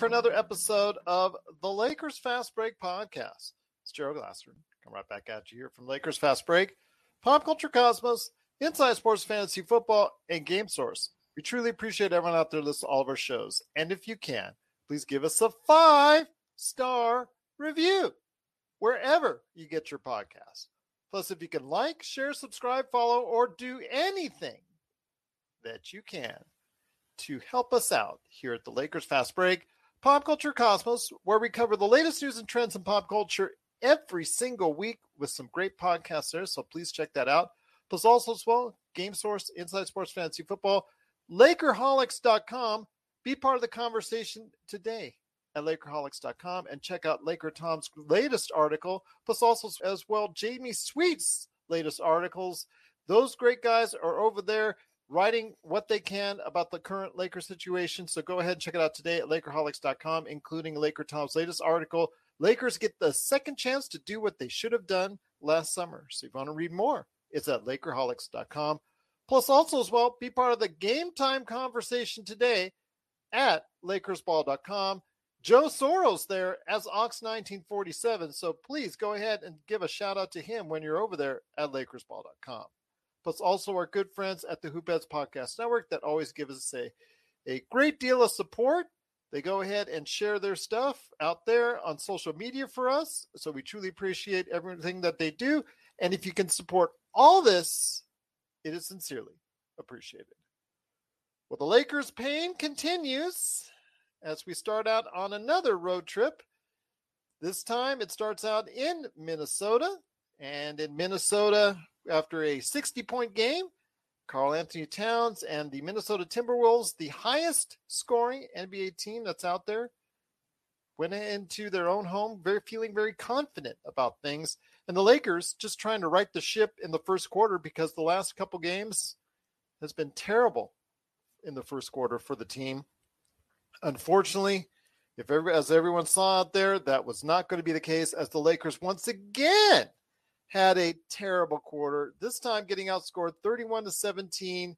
for another episode of the Lakers Fast Break podcast. It's Gerald Glasser. Come right back at you here from Lakers Fast Break, Pop Culture Cosmos, Inside Sports Fantasy Football, and Game Source. We truly appreciate everyone out there listening to all of our shows. And if you can, please give us a five star review wherever you get your podcast. Plus, if you can like, share, subscribe, follow, or do anything that you can to help us out here at the Lakers Fast Break, Pop Culture Cosmos, where we cover the latest news and trends in pop culture every single week with some great podcasts there. So please check that out. Plus, also as well, Game Source, Inside Sports Fantasy Football, Lakerholics.com. Be part of the conversation today at Lakerholics.com and check out Laker Tom's latest article, plus also as well Jamie Sweet's latest articles. Those great guys are over there writing what they can about the current Laker situation. So go ahead and check it out today at Lakerholics.com, including Laker Tom's latest article. Lakers get the second chance to do what they should have done last summer. So if you want to read more, it's at Lakerholics.com. Plus, also as well, be part of the game time conversation today at LakersBall.com. Joe Soros there as Ox1947. So please go ahead and give a shout out to him when you're over there at LakersBall.com plus also our good friends at the Hoopheads Podcast Network that always give us a, a great deal of support. They go ahead and share their stuff out there on social media for us. So we truly appreciate everything that they do. And if you can support all this, it is sincerely appreciated. Well, the Lakers' pain continues as we start out on another road trip. This time it starts out in Minnesota. And in Minnesota, after a 60 point game. Karl-Anthony Towns and the Minnesota Timberwolves, the highest scoring NBA team that's out there, went into their own home, very feeling very confident about things. And the Lakers just trying to right the ship in the first quarter because the last couple games has been terrible in the first quarter for the team. Unfortunately, if every, as everyone saw out there, that was not going to be the case as the Lakers once again had a terrible quarter. This time getting outscored 31 to 17.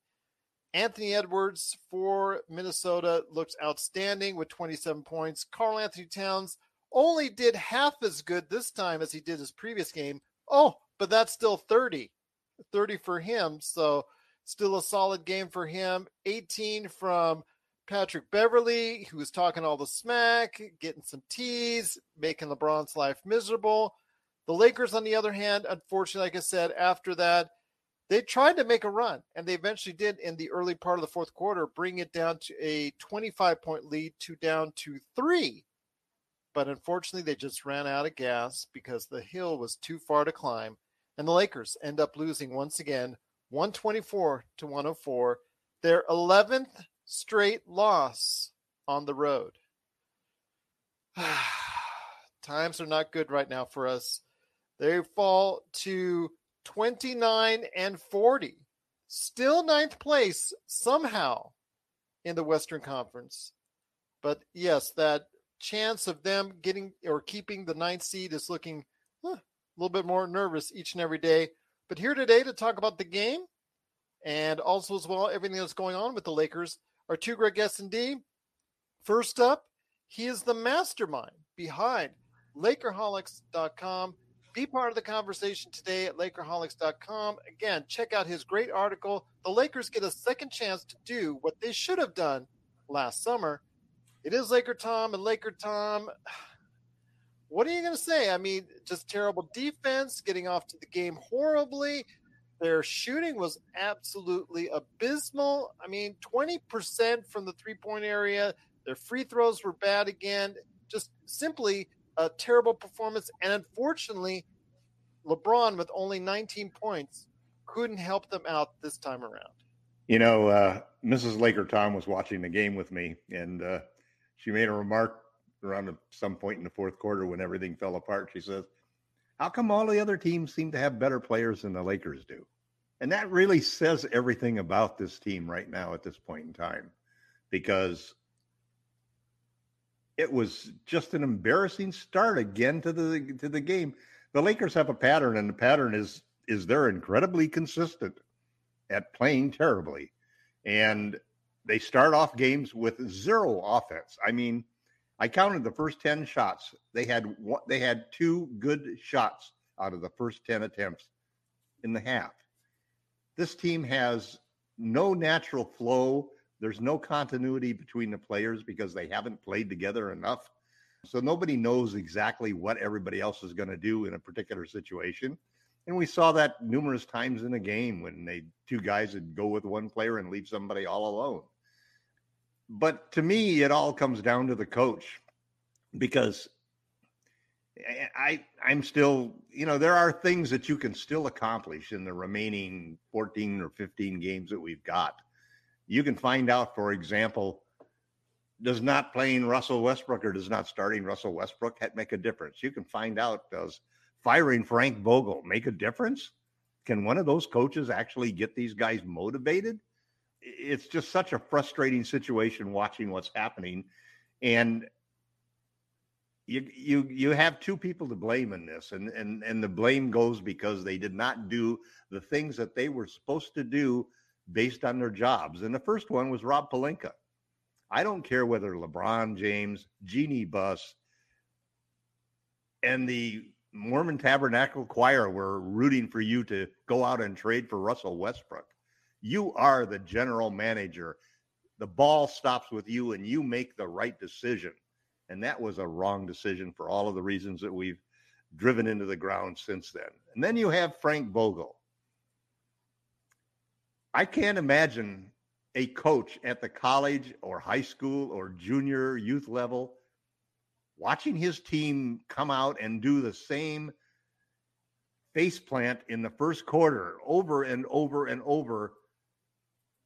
Anthony Edwards for Minnesota looks outstanding with 27 points. Karl-Anthony Towns only did half as good this time as he did his previous game. Oh, but that's still 30. 30 for him. So still a solid game for him. 18 from Patrick Beverley, who was talking all the smack, getting some teas, making LeBron's life miserable. The Lakers, on the other hand, unfortunately, like I said, after that, they tried to make a run, and they eventually did in the early part of the fourth quarter, bring it down to a 25 point lead to down to three. But unfortunately, they just ran out of gas because the hill was too far to climb. And the Lakers end up losing once again, 124 to 104, their 11th straight loss on the road. Times are not good right now for us they fall to 29 and 40. Still ninth place somehow in the Western Conference. But yes, that chance of them getting or keeping the ninth seed is looking huh, a little bit more nervous each and every day. But here today to talk about the game and also as well everything that's going on with the Lakers are two great guests indeed. First up, He is the mastermind behind Lakerholics.com. Be part of the conversation today at Lakerholics.com. Again, check out his great article. The Lakers get a second chance to do what they should have done last summer. It is Laker Tom and Laker Tom. What are you going to say? I mean, just terrible defense, getting off to the game horribly. Their shooting was absolutely abysmal. I mean, 20% from the three point area. Their free throws were bad again. Just simply a terrible performance. And unfortunately, LeBron, with only 19 points, couldn't help them out this time around. You know, uh, Mrs. Laker Tom was watching the game with me, and uh, she made a remark around some point in the fourth quarter when everything fell apart. She says, How come all the other teams seem to have better players than the Lakers do? And that really says everything about this team right now at this point in time because it was just an embarrassing start again to the to the game. The Lakers have a pattern, and the pattern is is they're incredibly consistent at playing terribly, and they start off games with zero offense. I mean, I counted the first ten shots. They had one, they had two good shots out of the first ten attempts in the half. This team has no natural flow there's no continuity between the players because they haven't played together enough. So nobody knows exactly what everybody else is going to do in a particular situation. And we saw that numerous times in a game when they two guys would go with one player and leave somebody all alone. But to me, it all comes down to the coach because eh, I I'm still, you know, there are things that you can still accomplish in the remaining 14 or 15 games that we've got you can find out, for example, does not playing Russell Westbrook or does not starting Russell Westbrook make a difference? You can find out does firing Frank Vogel make a difference? Can one of those coaches actually get these guys motivated? It's just such a frustrating situation watching what's happening. And you you you have two people to blame in this and and and the blame goes because they did not do the things that they were supposed to do based on their jobs. And the first one was Rob Pelinka. I don't care whether LeBron James, Jeanie Buss, and the Mormon Tabernacle Choir were rooting for you to go out and trade for Russell Westbrook. You are the general manager. The ball stops with you and you make the right decision. And that was a wrong decision for all of the reasons that we've driven into the ground since then. And then you have Frank Vogel. I can't imagine a coach at the college or high school or junior youth level watching his team come out and do the same face plant in the first quarter over and over and over,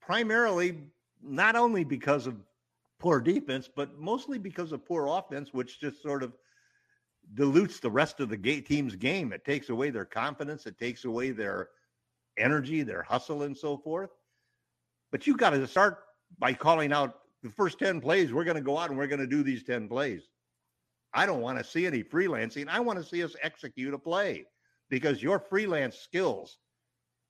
primarily not only because of poor defense, but mostly because of poor offense, which just sort of dilutes the rest of the team's game. It takes away their confidence, it takes away their energy, their hustle, and so forth. But you've got to start by calling out the first 10 plays. We're going to go out and we're going to do these 10 plays. I don't want to see any freelancing. I want to see us execute a play because your freelance skills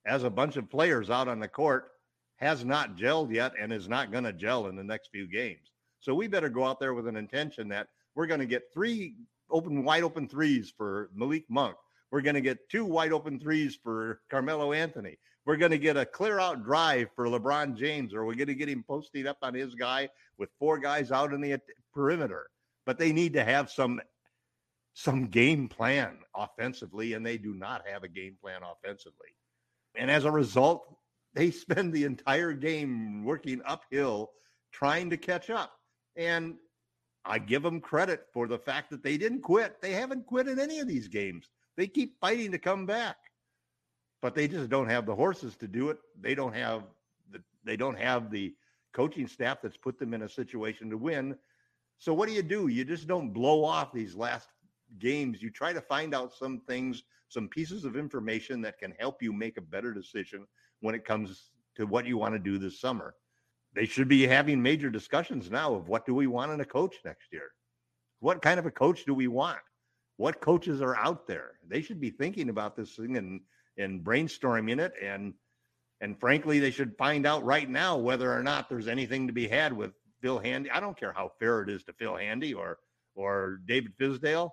as a bunch of players out on the court has not gelled yet and is not going to gel in the next few games. So we better go out there with an intention that we're going to get three open, wide open threes for Malik Monk. We're going to get two wide open threes for Carmelo Anthony. We're going to get a clear out drive for LeBron James, or we're going to get him posted up on his guy with four guys out in the perimeter. But they need to have some some game plan offensively, and they do not have a game plan offensively. And as a result, they spend the entire game working uphill trying to catch up. And I give them credit for the fact that they didn't quit. They haven't quit in any of these games. They keep fighting to come back, but they just don't have the horses to do it. They don't have the they don't have the coaching staff that's put them in a situation to win. So what do you do? You just don't blow off these last games. You try to find out some things, some pieces of information that can help you make a better decision when it comes to what you want to do this summer. They should be having major discussions now of what do we want in a coach next year? What kind of a coach do we want? What coaches are out there. They should be thinking about this thing and and brainstorming it and and frankly they should find out right now whether or not there's anything to be had with Phil Handy. I don't care how fair it is to Phil Handy or or David Fizdale.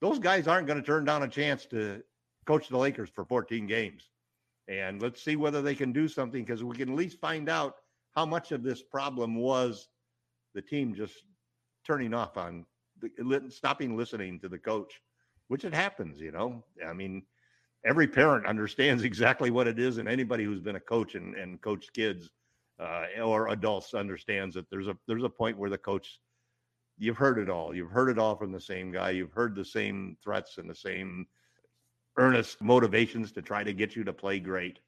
Those guys aren't going to turn down a chance to coach the Lakers for 14 games. And let's see whether they can do something because we can at least find out how much of this problem was the team just turning off on the, stopping listening to the coach, which it happens, you know. I mean, every parent understands exactly what it is, and anybody who's been a coach and, and coached kids uh, or adults understands that there's a there's a point where the coach you've heard it all. You've heard it all from the same guy. You've heard the same threats and the same earnest motivations to try to get you to play great.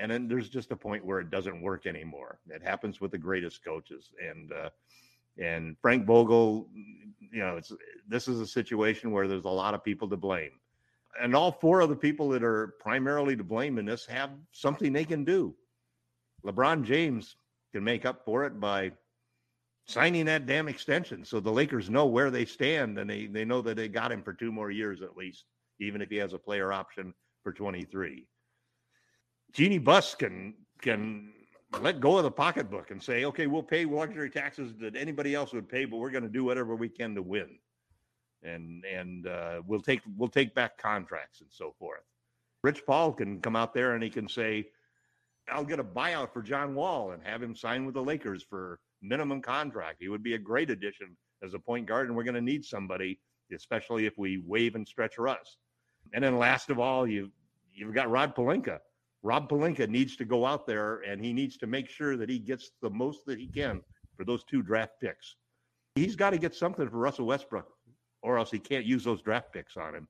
And then there's just a point where it doesn't work anymore. It happens with the greatest coaches. And uh, and Frank Vogel, you know, this is a situation where there's a lot of people to blame. And all four of the people that are primarily to blame in this have something they can do. LeBron James can make up for it by signing that damn extension so the Lakers know where they stand and they, they know that they got him for two more years at least, even if he has a player option for 23. Jeanie Buss can can let go of the pocketbook and say, okay, we'll pay luxury taxes that anybody else would pay, but we're going to do whatever we can to win. And and uh, we'll take we'll take back contracts and so forth. Rich Paul can come out there and he can say, I'll get a buyout for John Wall and have him sign with the Lakers for minimum contract. He would be a great addition as a point guard, and we're going to need somebody, especially if we wave and stretch Russ. And then last of all, you you've got Rob Pelinka. Rob Pelinka needs to go out there and he needs to make sure that he gets the most that he can for those two draft picks. He's got to get something for Russell Westbrook, or else he can't use those draft picks on him.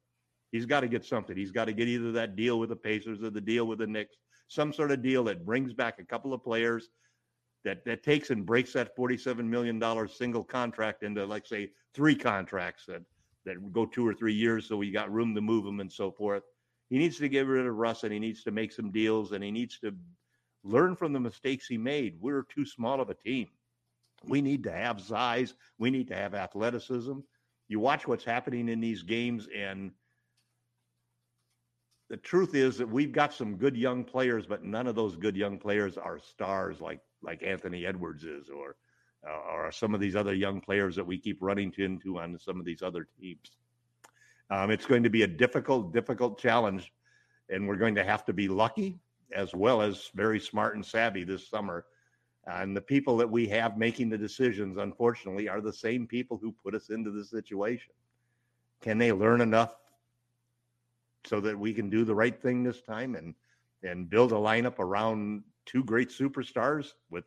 He's got to get something. He's got to get either that deal with the Pacers or the deal with the Knicks, some sort of deal that brings back a couple of players that that takes and breaks that $47 million single contract into like say three contracts that that go two or three years so we got room to move them and so forth he needs to get rid of russ and he needs to make some deals and he needs to learn from the mistakes he made. We're too small of a team. We need to have size. We need to have athleticism. You watch what's happening in these games and the truth is that we've got some good young players, but none of those good young players are stars like like Anthony Edwards is, or uh, or some of these other young players that we keep running into on some of these other teams. Um, it's going to be a difficult, difficult challenge, and we're going to have to be lucky as well as very smart and savvy this summer. And the people that we have making the decisions, unfortunately, are the same people who put us into this situation. Can they learn enough so that we can do the right thing this time and and build a lineup around two great superstars with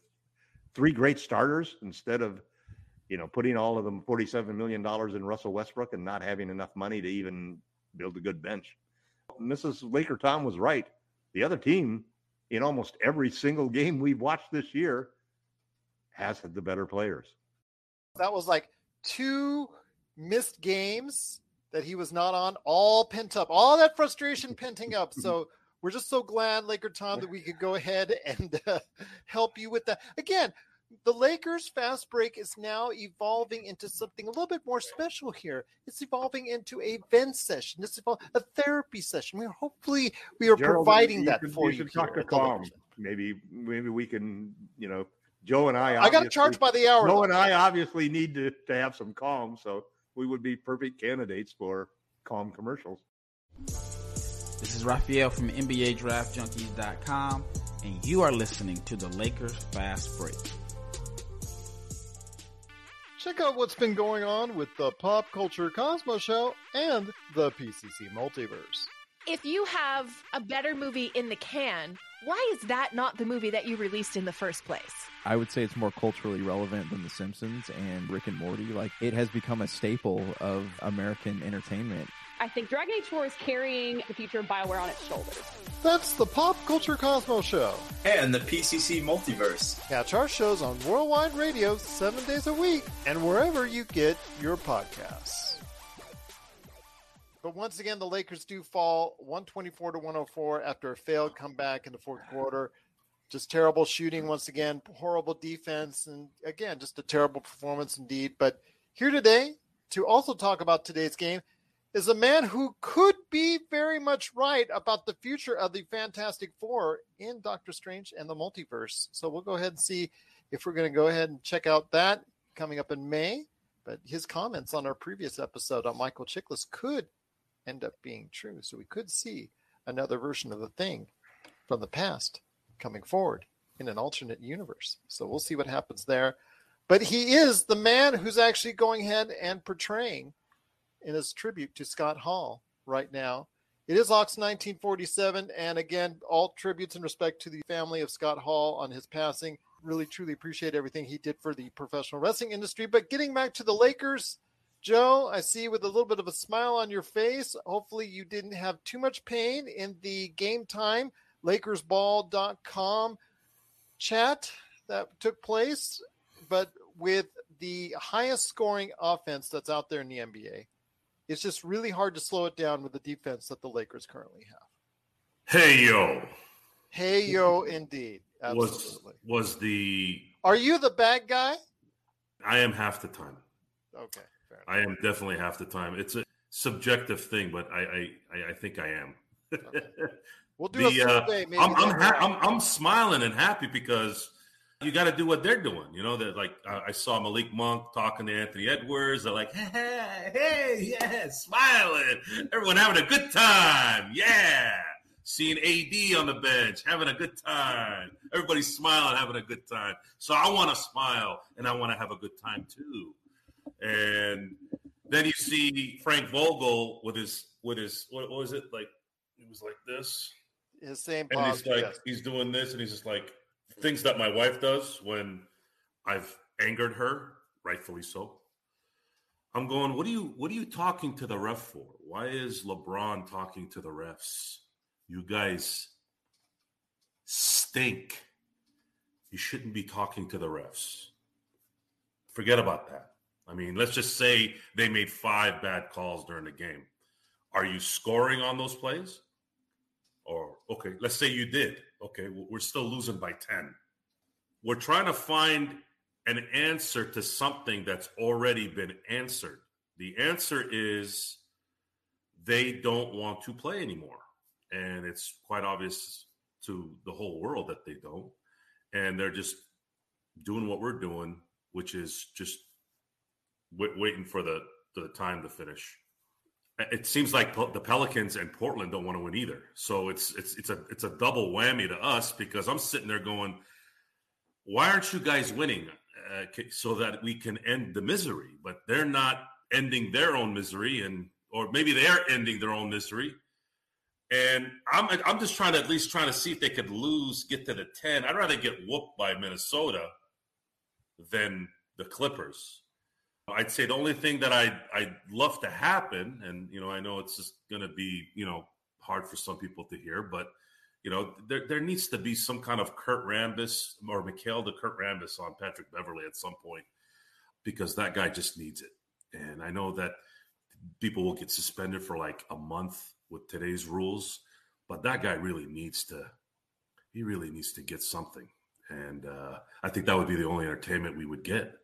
three great starters instead of you know putting all of them 47 million dollars in Russell Westbrook and not having enough money to even build a good bench. Mrs. Laker Tom was right. The other team in almost every single game we've watched this year has had the better players. That was like two missed games that he was not on, all pent up, all that frustration penting up. So we're just so glad, Laker Tom, that we could go ahead and uh, help you with that. Again, the Lakers fast break is now evolving into something a little bit more special here. It's evolving into a vent session. It's a therapy session. We are hopefully we are Gerald, providing you that should, for you. you. Should talk to here at the Calm. Maybe maybe we can you know Joe and I. I got to charge by the hour. Joe though. and I obviously need to to have some calm, so we would be perfect candidates for calm commercials. This is Raphael from NBADraftJunkies.com, and you are listening to the Lakers Fast Break. Check out what's been going on with the Pop Culture Cosmos Show and the PCC Multiverse. If you have a better movie in the can, why is that not the movie that you released in the first place? I would say it's more culturally relevant than The Simpsons and Rick and Morty. Like it has become a staple of American entertainment. I think Dragon Age 4 is carrying the future of BioWare on its shoulders. That's the Pop Culture Cosmos Show. and the PCC Multiverse. Catch our shows on Worldwide Radio seven days a week and wherever you get your podcasts. But once again, the Lakers do fall 124 to 104 after a failed comeback in the fourth quarter. Just terrible shooting once again, horrible defense, and again, just a terrible performance indeed. But here today to also talk about today's game is a man who could be very much right about the future of the Fantastic Four in Doctor Strange and the multiverse. So we'll go ahead and see if we're going to go ahead and check out that coming up in May. But his comments on our previous episode on Michael Chiklis could end up being true. So we could see another version of the thing from the past coming forward in an alternate universe. So we'll see what happens there. But he is the man who's actually going ahead and portraying in his tribute to Scott Hall right now. It is Ox 1947. And again, all tributes in respect to the family of Scott Hall on his passing. Really, truly appreciate everything he did for the professional wrestling industry. But getting back to the Lakers, Joe, I see with a little bit of a smile on your face. Hopefully, you didn't have too much pain in the game time LakersBall.com chat that took place, but with the highest scoring offense that's out there in the NBA, it's just really hard to slow it down with the defense that the Lakers currently have. Hey yo. Hey yo, indeed. Absolutely. Was was the Are you the bad guy? I am half the time. Okay. I am definitely half the time. It's a subjective thing, but I I, I think I am. Okay. We'll do the, a uh. Maybe I'm I'm, ha- I'm, I'm smiling and happy because you got to do what they're doing. You know that like I saw Malik Monk talking to Anthony Edwards. They're like, hey, hey, hey, yeah, smiling. Everyone having a good time. Yeah. Seeing AD on the bench, having a good time. Everybody's smiling, having a good time. So I want to smile and I want to have a good time too. And then you see Frank Vogel with his with his what, what was it like? It was like this. His same. And he's like yes. he's doing this, and he's just like things that my wife does when I've angered her, rightfully so. I'm going. What are you? What are you talking to the ref for? Why is LeBron talking to the refs? You guys stink. You shouldn't be talking to the refs. Forget about that. I mean, let's just say they made five bad calls during the game. Are you scoring on those plays? Or, okay, let's say you did. Okay, we're still losing by 10. We're trying to find an answer to something that's already been answered. The answer is they don't want to play anymore. And it's quite obvious to the whole world that they don't. And they're just doing what we're doing, which is just w- waiting for the the time to finish. It seems like the Pelicans and Portland don't want to win either. So it's it's it's a it's a double whammy to us because I'm sitting there going, why aren't you guys winning uh, so that we can end the misery? But they're not ending their own misery, and or maybe they are ending their own misery. And I'm I'm just trying to at least trying to see if they could lose, get to the ten. I'd rather get whooped by Minnesota than the Clippers. I'd say the only thing that I'd, I'd love to happen, and you know, I know it's just going to be you know hard for some people to hear, but you know, there there needs to be some kind of Kurt Rambis or McHale to Kurt Rambis on Patrick Beverley at some point because that guy just needs it. And I know that people will get suspended for like a month with today's rules, but that guy really needs to. He really needs to get something, and uh, I think that would be the only entertainment we would get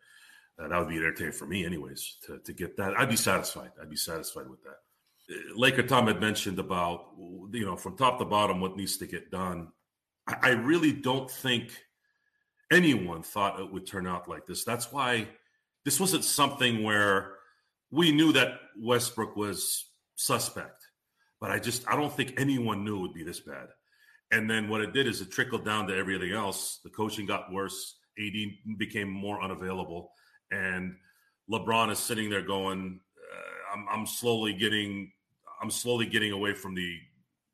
uh, that would be entertaining for me, anyways, to, to get that. I'd be satisfied. I'd be satisfied with that. Uh, Laker Tom had mentioned about, you know, from top to bottom, what needs to get done. I, I really don't think anyone thought it would turn out like this. That's why this wasn't something where we knew that Westbrook was suspect, but I just I don't think anyone knew it would be this bad. And then what it did is it trickled down to everything else. The coaching got worse. AD became more unavailable and LeBron is sitting there going, uh, I'm, I'm slowly getting, I'm slowly getting away from the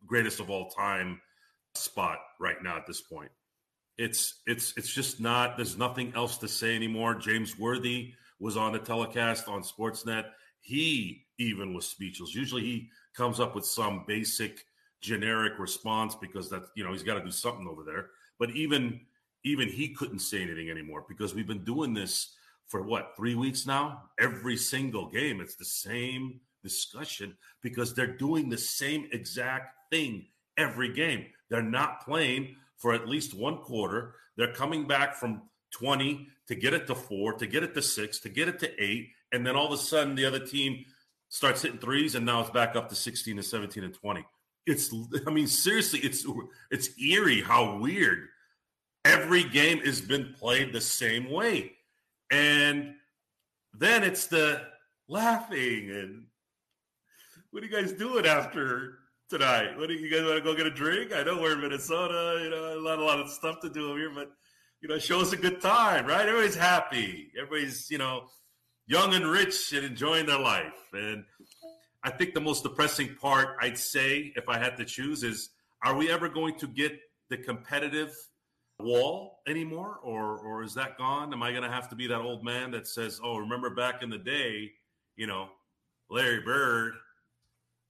greatest of all time spot right now at this point. It's it's it's just not. There's nothing else to say anymore. James Worthy was on the telecast on Sportsnet. He even was speechless. Usually he comes up with some basic generic response because that you know he's got to do something over there. But even even he couldn't say anything anymore because we've been doing this for what three weeks now? Every single game it's the same discussion because they're doing the same exact thing every game. They're not playing for at least one quarter. They're coming back from 20 to get it to four to get it to six to get it to eight and then all of a sudden the other team starts hitting threes and now it's back up to 16 and 17 and 20 it's i mean seriously it's it's eerie how weird. Every game has been played the same way. And then it's the laughing and what are you guys doing after tonight? What do you guys want to go get a drink? I know we're in Minnesota, you know, a lot, a lot of stuff to do here, but you know, show us a good time, right? Everybody's happy. Everybody's, you know, young and rich and enjoying their life. And I think the most depressing part, I'd say, if I had to choose, is are we ever going to get the competitive wall anymore? Or or is that gone? Am I gonna have to be that old man that says, Oh, remember back in the day, you know, Larry Bird,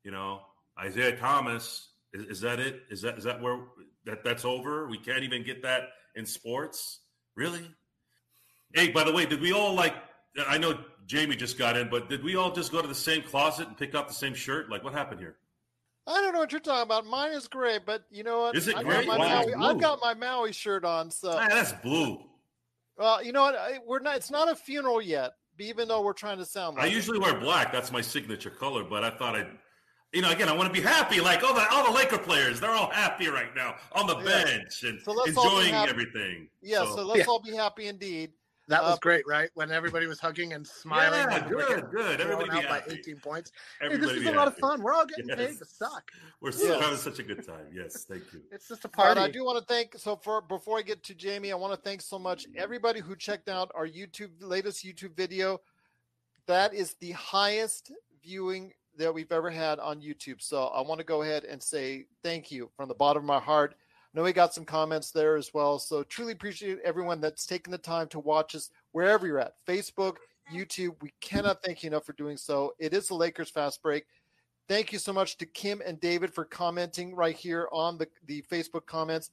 you know, Isiah Thomas. Is, is that it? Is that is that where that that's over? We can't even get that in sports? Really? Hey, by the way, did we all like I know Jamie just got in, but did we all just go to the same closet and pick out the same shirt? Like what happened here? I don't know what you're talking about. Mine is gray, but you know what? Is it I gray? Got wow. Maui, I've got my Maui shirt on, so Ah, that's blue. well, you know what? I, we're not. It's not a funeral yet, even though we're trying to sound. I Like it. usually wear black. That's my signature color. But I thought I'd, you know, again, I want to be happy. Like all the all the Laker players, they're all happy right now on the Yeah. bench and So let's all be enjoying everything. Yeah, so, let's Yeah. all be happy indeed. That was Uh, great, right? When everybody was hugging and smiling. Yeah, and the good, good. Everybody be out by 18 points. Hey, Everybody this is be a lot of fun. We're all getting Yes. paid to suck. We're so Yes. having such a good time. Yes, thank you. It's just a But party. I do want to thank. So for before I get to Jamie, I want to thank so much everybody who checked out our YouTube latest YouTube video. That is the highest viewing that we've ever had on YouTube. So I want to go ahead and say thank you from the bottom of my heart. Know we got some comments there as well. So truly appreciate everyone that's taken the time to watch us wherever you're at. Facebook, YouTube. We cannot thank you enough for doing so. It is the Lakers Fast Break. Thank you so much to Kim and David for commenting right here on the, the Facebook comments.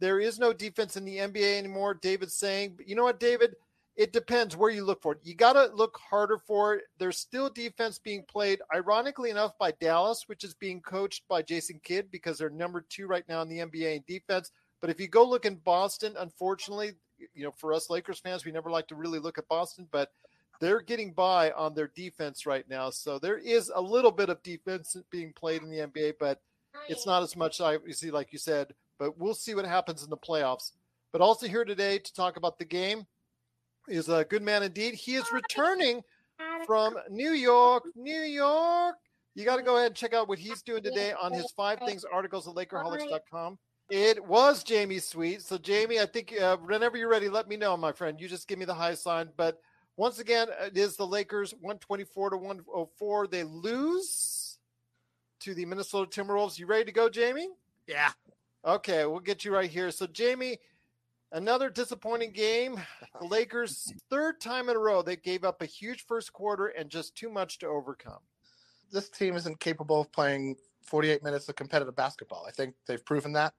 There is no defense in the NBA anymore, David's saying. But you know what, David? It depends where you look for it. You got to look harder for it. There's still defense being played, ironically enough, by Dallas, which is being coached by Jason Kidd because they're number two right now in the NBA in defense. But if you go look in Boston, unfortunately, you know, for us Lakers fans, we never like to really look at Boston, but they're getting by on their defense right now. So there is a little bit of defense being played in the NBA, but it's not as much obviously like you said. But we'll see what happens in the playoffs. But also here today to talk about the game is a good man indeed. He is returning from New York, New York. You got to go ahead and check out what he's doing today on his five things articles at Lakerholics.com. It was Jamie Sweet. So, Jamie, I think uh, whenever you're ready, let me know, my friend. You just give me the high sign. But once again, it is the Lakers 124 to 104. They lose to the Minnesota Timberwolves. You ready to go, Jamie? yeah. Okay, we'll get you right here. So, Jamie, another disappointing game. The Lakers, third time in a row, they gave up a huge first quarter and just too much to overcome. This team isn't capable of playing 48 minutes of competitive basketball. I think they've proven that.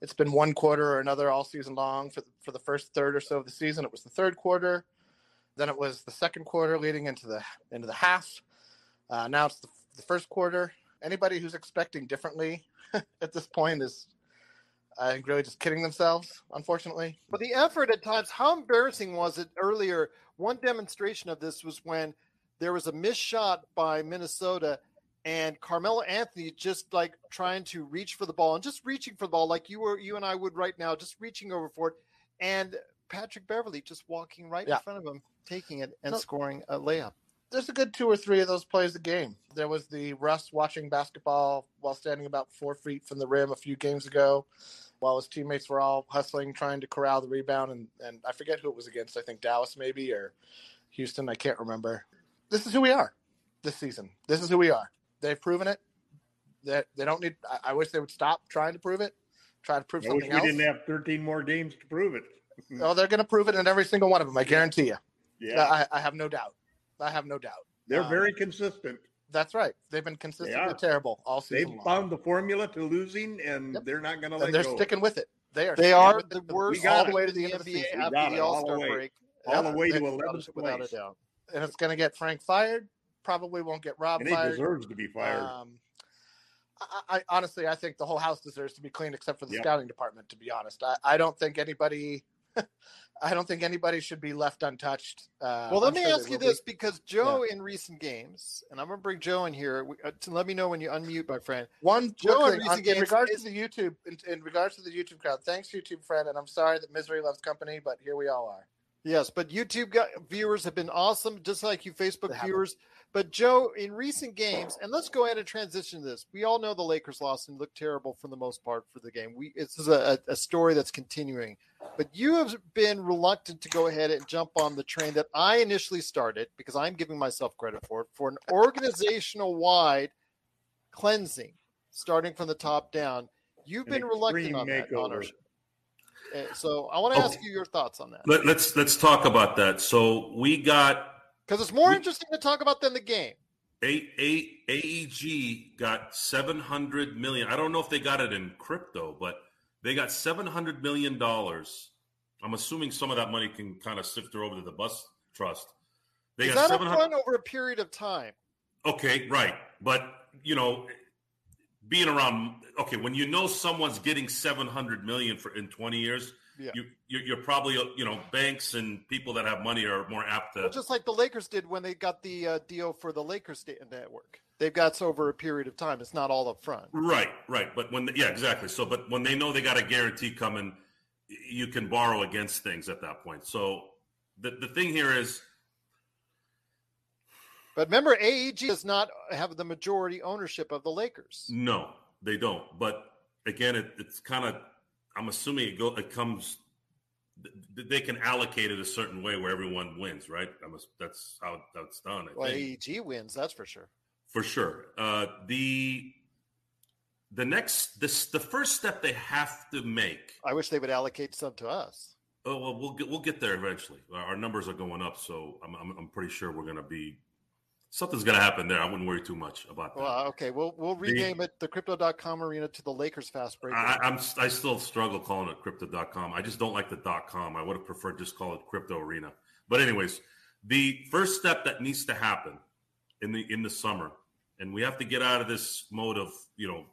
It's been one quarter or another all season long. For the, for the first third or so of the season, it was the third quarter. Then it was the second quarter leading into the into the half. Uh, now it's the, the first quarter. Anybody who's expecting differently at this point is, I think, really just kidding themselves. Unfortunately, But the effort at times, how embarrassing was it earlier? One demonstration of this was when there was a missed shot by Minnesota and Carmelo Anthony just like trying to reach for the ball and just reaching for the ball like you were you and I would right now, just reaching over for it. And Patrick Beverley just walking right Yeah. in front of him, taking it and No. scoring a layup. There's a good two or three of those plays a game. There was the Russ watching basketball while standing about four feet from the rim a few games ago, while his teammates were all hustling, trying to corral the rebound. And, and I forget who it was against. I think Dallas, maybe, or Houston. I can't remember. This is who we are this season. This is who we are. They've proven it. That they, don't need. I, I wish they would stop trying to prove it. Try to prove I wish something we else. didn't have 13 more games to prove it. oh, they're going to prove it in every single one of them. I guarantee you. Yeah, I, I have no doubt. I have no doubt. they're um, very consistent. That's right. They've been consistently are. terrible all season. They've long. found the formula to losing, and Yep. they're not going to let and they're go. sticking with it. They are. They are the worst got all the way to the in end of the NBA season. After the all All Star break. all the way to they- 11th without a doubt. And it's going to get Frank fired. Probably won't get Rob And he fired. deserves to be fired. Um, I, I honestly, I think the whole house deserves to be cleaned except for the Yep. scouting department. To be honest, I, I don't think anybody I don't think anybody should be left untouched. Uh, well, let I'm me sure ask you will be. this because Joe, in recent games, and I'm going to bring Joe in here. we- uh, to let me know when you unmute, my friend. One Joe, in on- recent in games, regards is- to the YouTube, in, in regards to the YouTube crowd, thanks YouTube friend, and I'm sorry that misery loves company, but here we all are. Yes, but YouTube got, viewers have been awesome, just like you Facebook viewers. But Joe, in recent games, and let's go ahead and transition to this. We all know the Lakers lost and looked terrible for the most part for the game. We this is a, a story that's continuing. But you have been reluctant to go ahead and jump on the train that I initially started because I'm giving myself credit for it for an organizational wide cleansing, starting from the top down. You've been reluctant extreme on that makeover. ownership. Uh, So I want to Oh. ask you your thoughts on that. Let, let's let's talk about that. So we got Because it's more We- interesting to talk about than the game. A, A, AEG got 700 million. I don't know if they got it in crypto, but they got 700 million dollars. I'm assuming some of that money can kind of sift through over to the Buss trust. They Is got that 700 upfront over a period of time? Okay, right. But, you know, being around okay, when you know someone's getting 700 million for in 20 years, Yeah. you you're, you're probably, you know, banks and people that have money are more apt to Well, just like the Lakers did when they got the uh, deal for the Lakers network. They've got so over a period of time. It's not all up front. Right, right. But when, the, yeah, exactly. So, but when they know they got a guarantee coming, you can borrow against things at that point. So, the the thing here is, But remember, AEG does not have the majority ownership of the Lakers. no, they don't. But again, it, it's kind of, I'm assuming it go, it comes, they can allocate it a certain way where everyone wins, right? I'm ass- that's how that's done. I Well, think. AEG wins, that's for sure. for sure. Uh, the the next this the first step they have to make I wish they would allocate some to us. Oh well, we'll get we'll get there eventually. Our our numbers are going up, so I'm I'm, I'm pretty sure we're going to be something's going to happen there. I wouldn't worry too much about that. Well, okay, we'll we'll The- rename it the Crypto.com Arena to the Lakers Fast Break. I, I'm I still struggle calling it crypto.com. I just don't like the dot com. I would have preferred just call it crypto arena. But anyways, the first step that needs to happen in the in the summer, and we have to get out of this mode of you know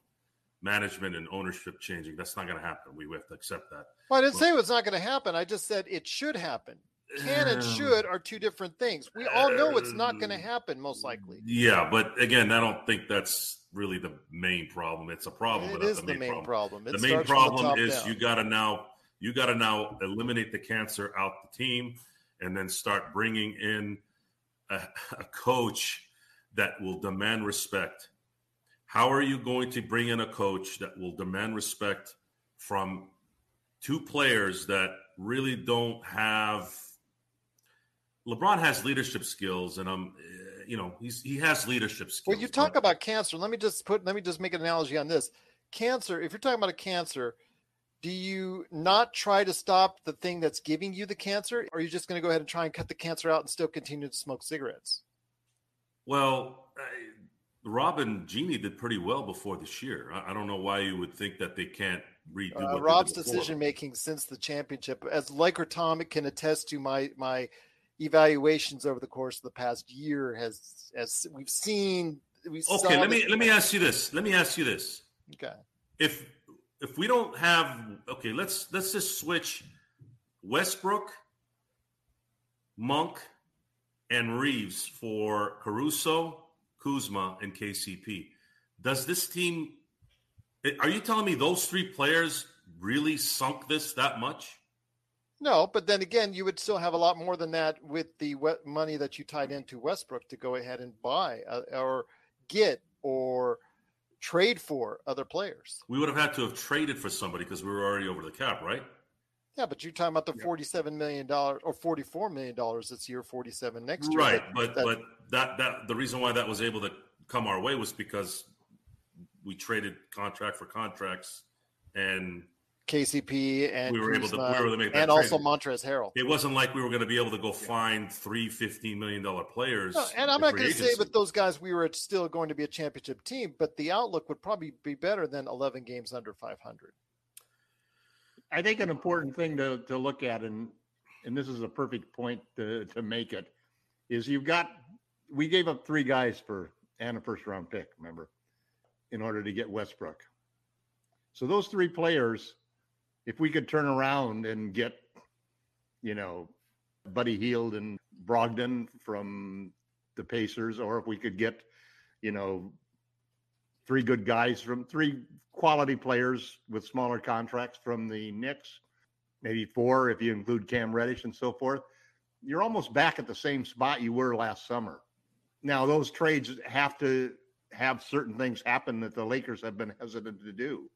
management and ownership changing. That's not going to happen. We have to accept that. Well, I didn't say it was not going to happen. I just said it should happen. Can and Um, should are two different things. We all know it's not going to happen, most likely. Yeah, but again, I don't think that's really the main problem. It's a problem. It but is the main problem. It the main the problem top is down. you got to now you got to now eliminate the cancer out the team, and then start bringing in a, a coach that will demand respect. How are you going to bring in a coach that will demand respect from two players that really don't have? LeBron has leadership skills, and um, you know, he's he has leadership skills. Well, you talk about cancer. Let me just put. Let me just make an analogy on this. Cancer. If you're talking about a cancer, do you not try to stop the thing that's giving you the cancer, or are you just going to go ahead and try and cut the cancer out and still continue to smoke cigarettes? Well, I- Rob and Jeanie did pretty well before this year. I, I don't know why you would think that they can't redo Uh, Rob's decision making since the championship, as Laker Tom can attest to, my my evaluations over the course of the past year has as we've seen. We Okay, let me let me ask you this. Let me ask you this. Okay. If if we don't have okay, let's let's just switch Westbrook, Monk, and Reaves for Caruso, Kuzma, and KCP. Does this team? Are you telling me those three players really sunk this that much? No, but then again, you would still have a lot more than that with the we- money that you tied into Westbrook to go ahead and buy uh, or get or trade for other players. We would have had to have traded for somebody because we were already over the cap, right? Yeah, but you're talking about the forty-seven million dollars or forty-four million dollars this year, forty-seven next year. Right, That- but that- but that that the reason why that was able to come our way was because we traded contract for contracts, and KCP and we were able to we were able to make that and also trade. Montrez Harrell. It wasn't like we were going to be able to go find three $15 million players. No, and I'm in not going to say agency. with those guys we were still going to be a championship team, but the outlook would probably be better than 11 games under 500. I think an important thing to, to look at, and and this is a perfect point to, to make it, is you've got we gave up three guys for and a first round pick, remember, in order to get Westbrook. So those three players, if we could turn around and get you know, Buddy Hield and Brogdon from the Pacers, or if we could get, you know, three good guys from three quality players with smaller contracts from the Knicks, maybe four if you include Cam Reddish and so forth. You're almost back at the same spot you were last summer. Now, those trades have to have certain things happen that the Lakers have been hesitant to do.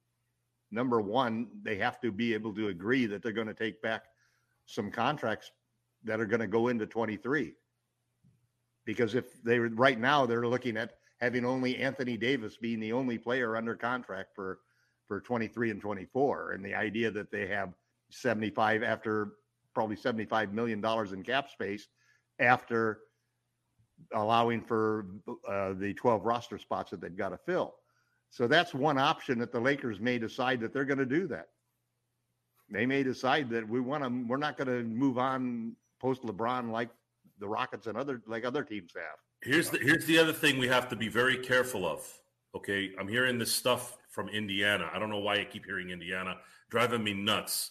Number one, they have to be able to agree that they're going to take back some contracts that are going to go into 23. Because if they right now they're looking at having only Anthony Davis being the only player under contract for for 23 and 24 and the idea that they have 75 after probably 75 million dollars in cap space after allowing for uh, the 12 roster spots that they've got to fill. So that's one option that the Lakers may decide that they're going to do that. They may decide that we want to we're not going to move on post LeBron like the Rockets and other like other teams have. Here's the here's the other thing we have to be very careful of. Okay, I'm hearing this stuff from Indiana. I don't know why I keep hearing Indiana, driving me nuts.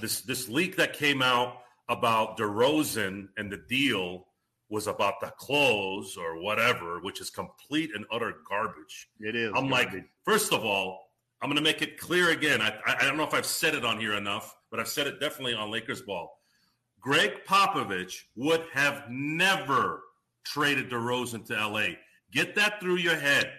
This this leak that came out about DeRozan and the deal was about the clothes or whatever, which is complete and utter garbage. It is. I'm garbage. like, first of all, I'm going to make it clear again. I, I, I don't know if I've said it on here enough, but I've said it definitely on Lakers Ball. Gregg Popovich would have never traded DeRozan to LA. Get that through your head.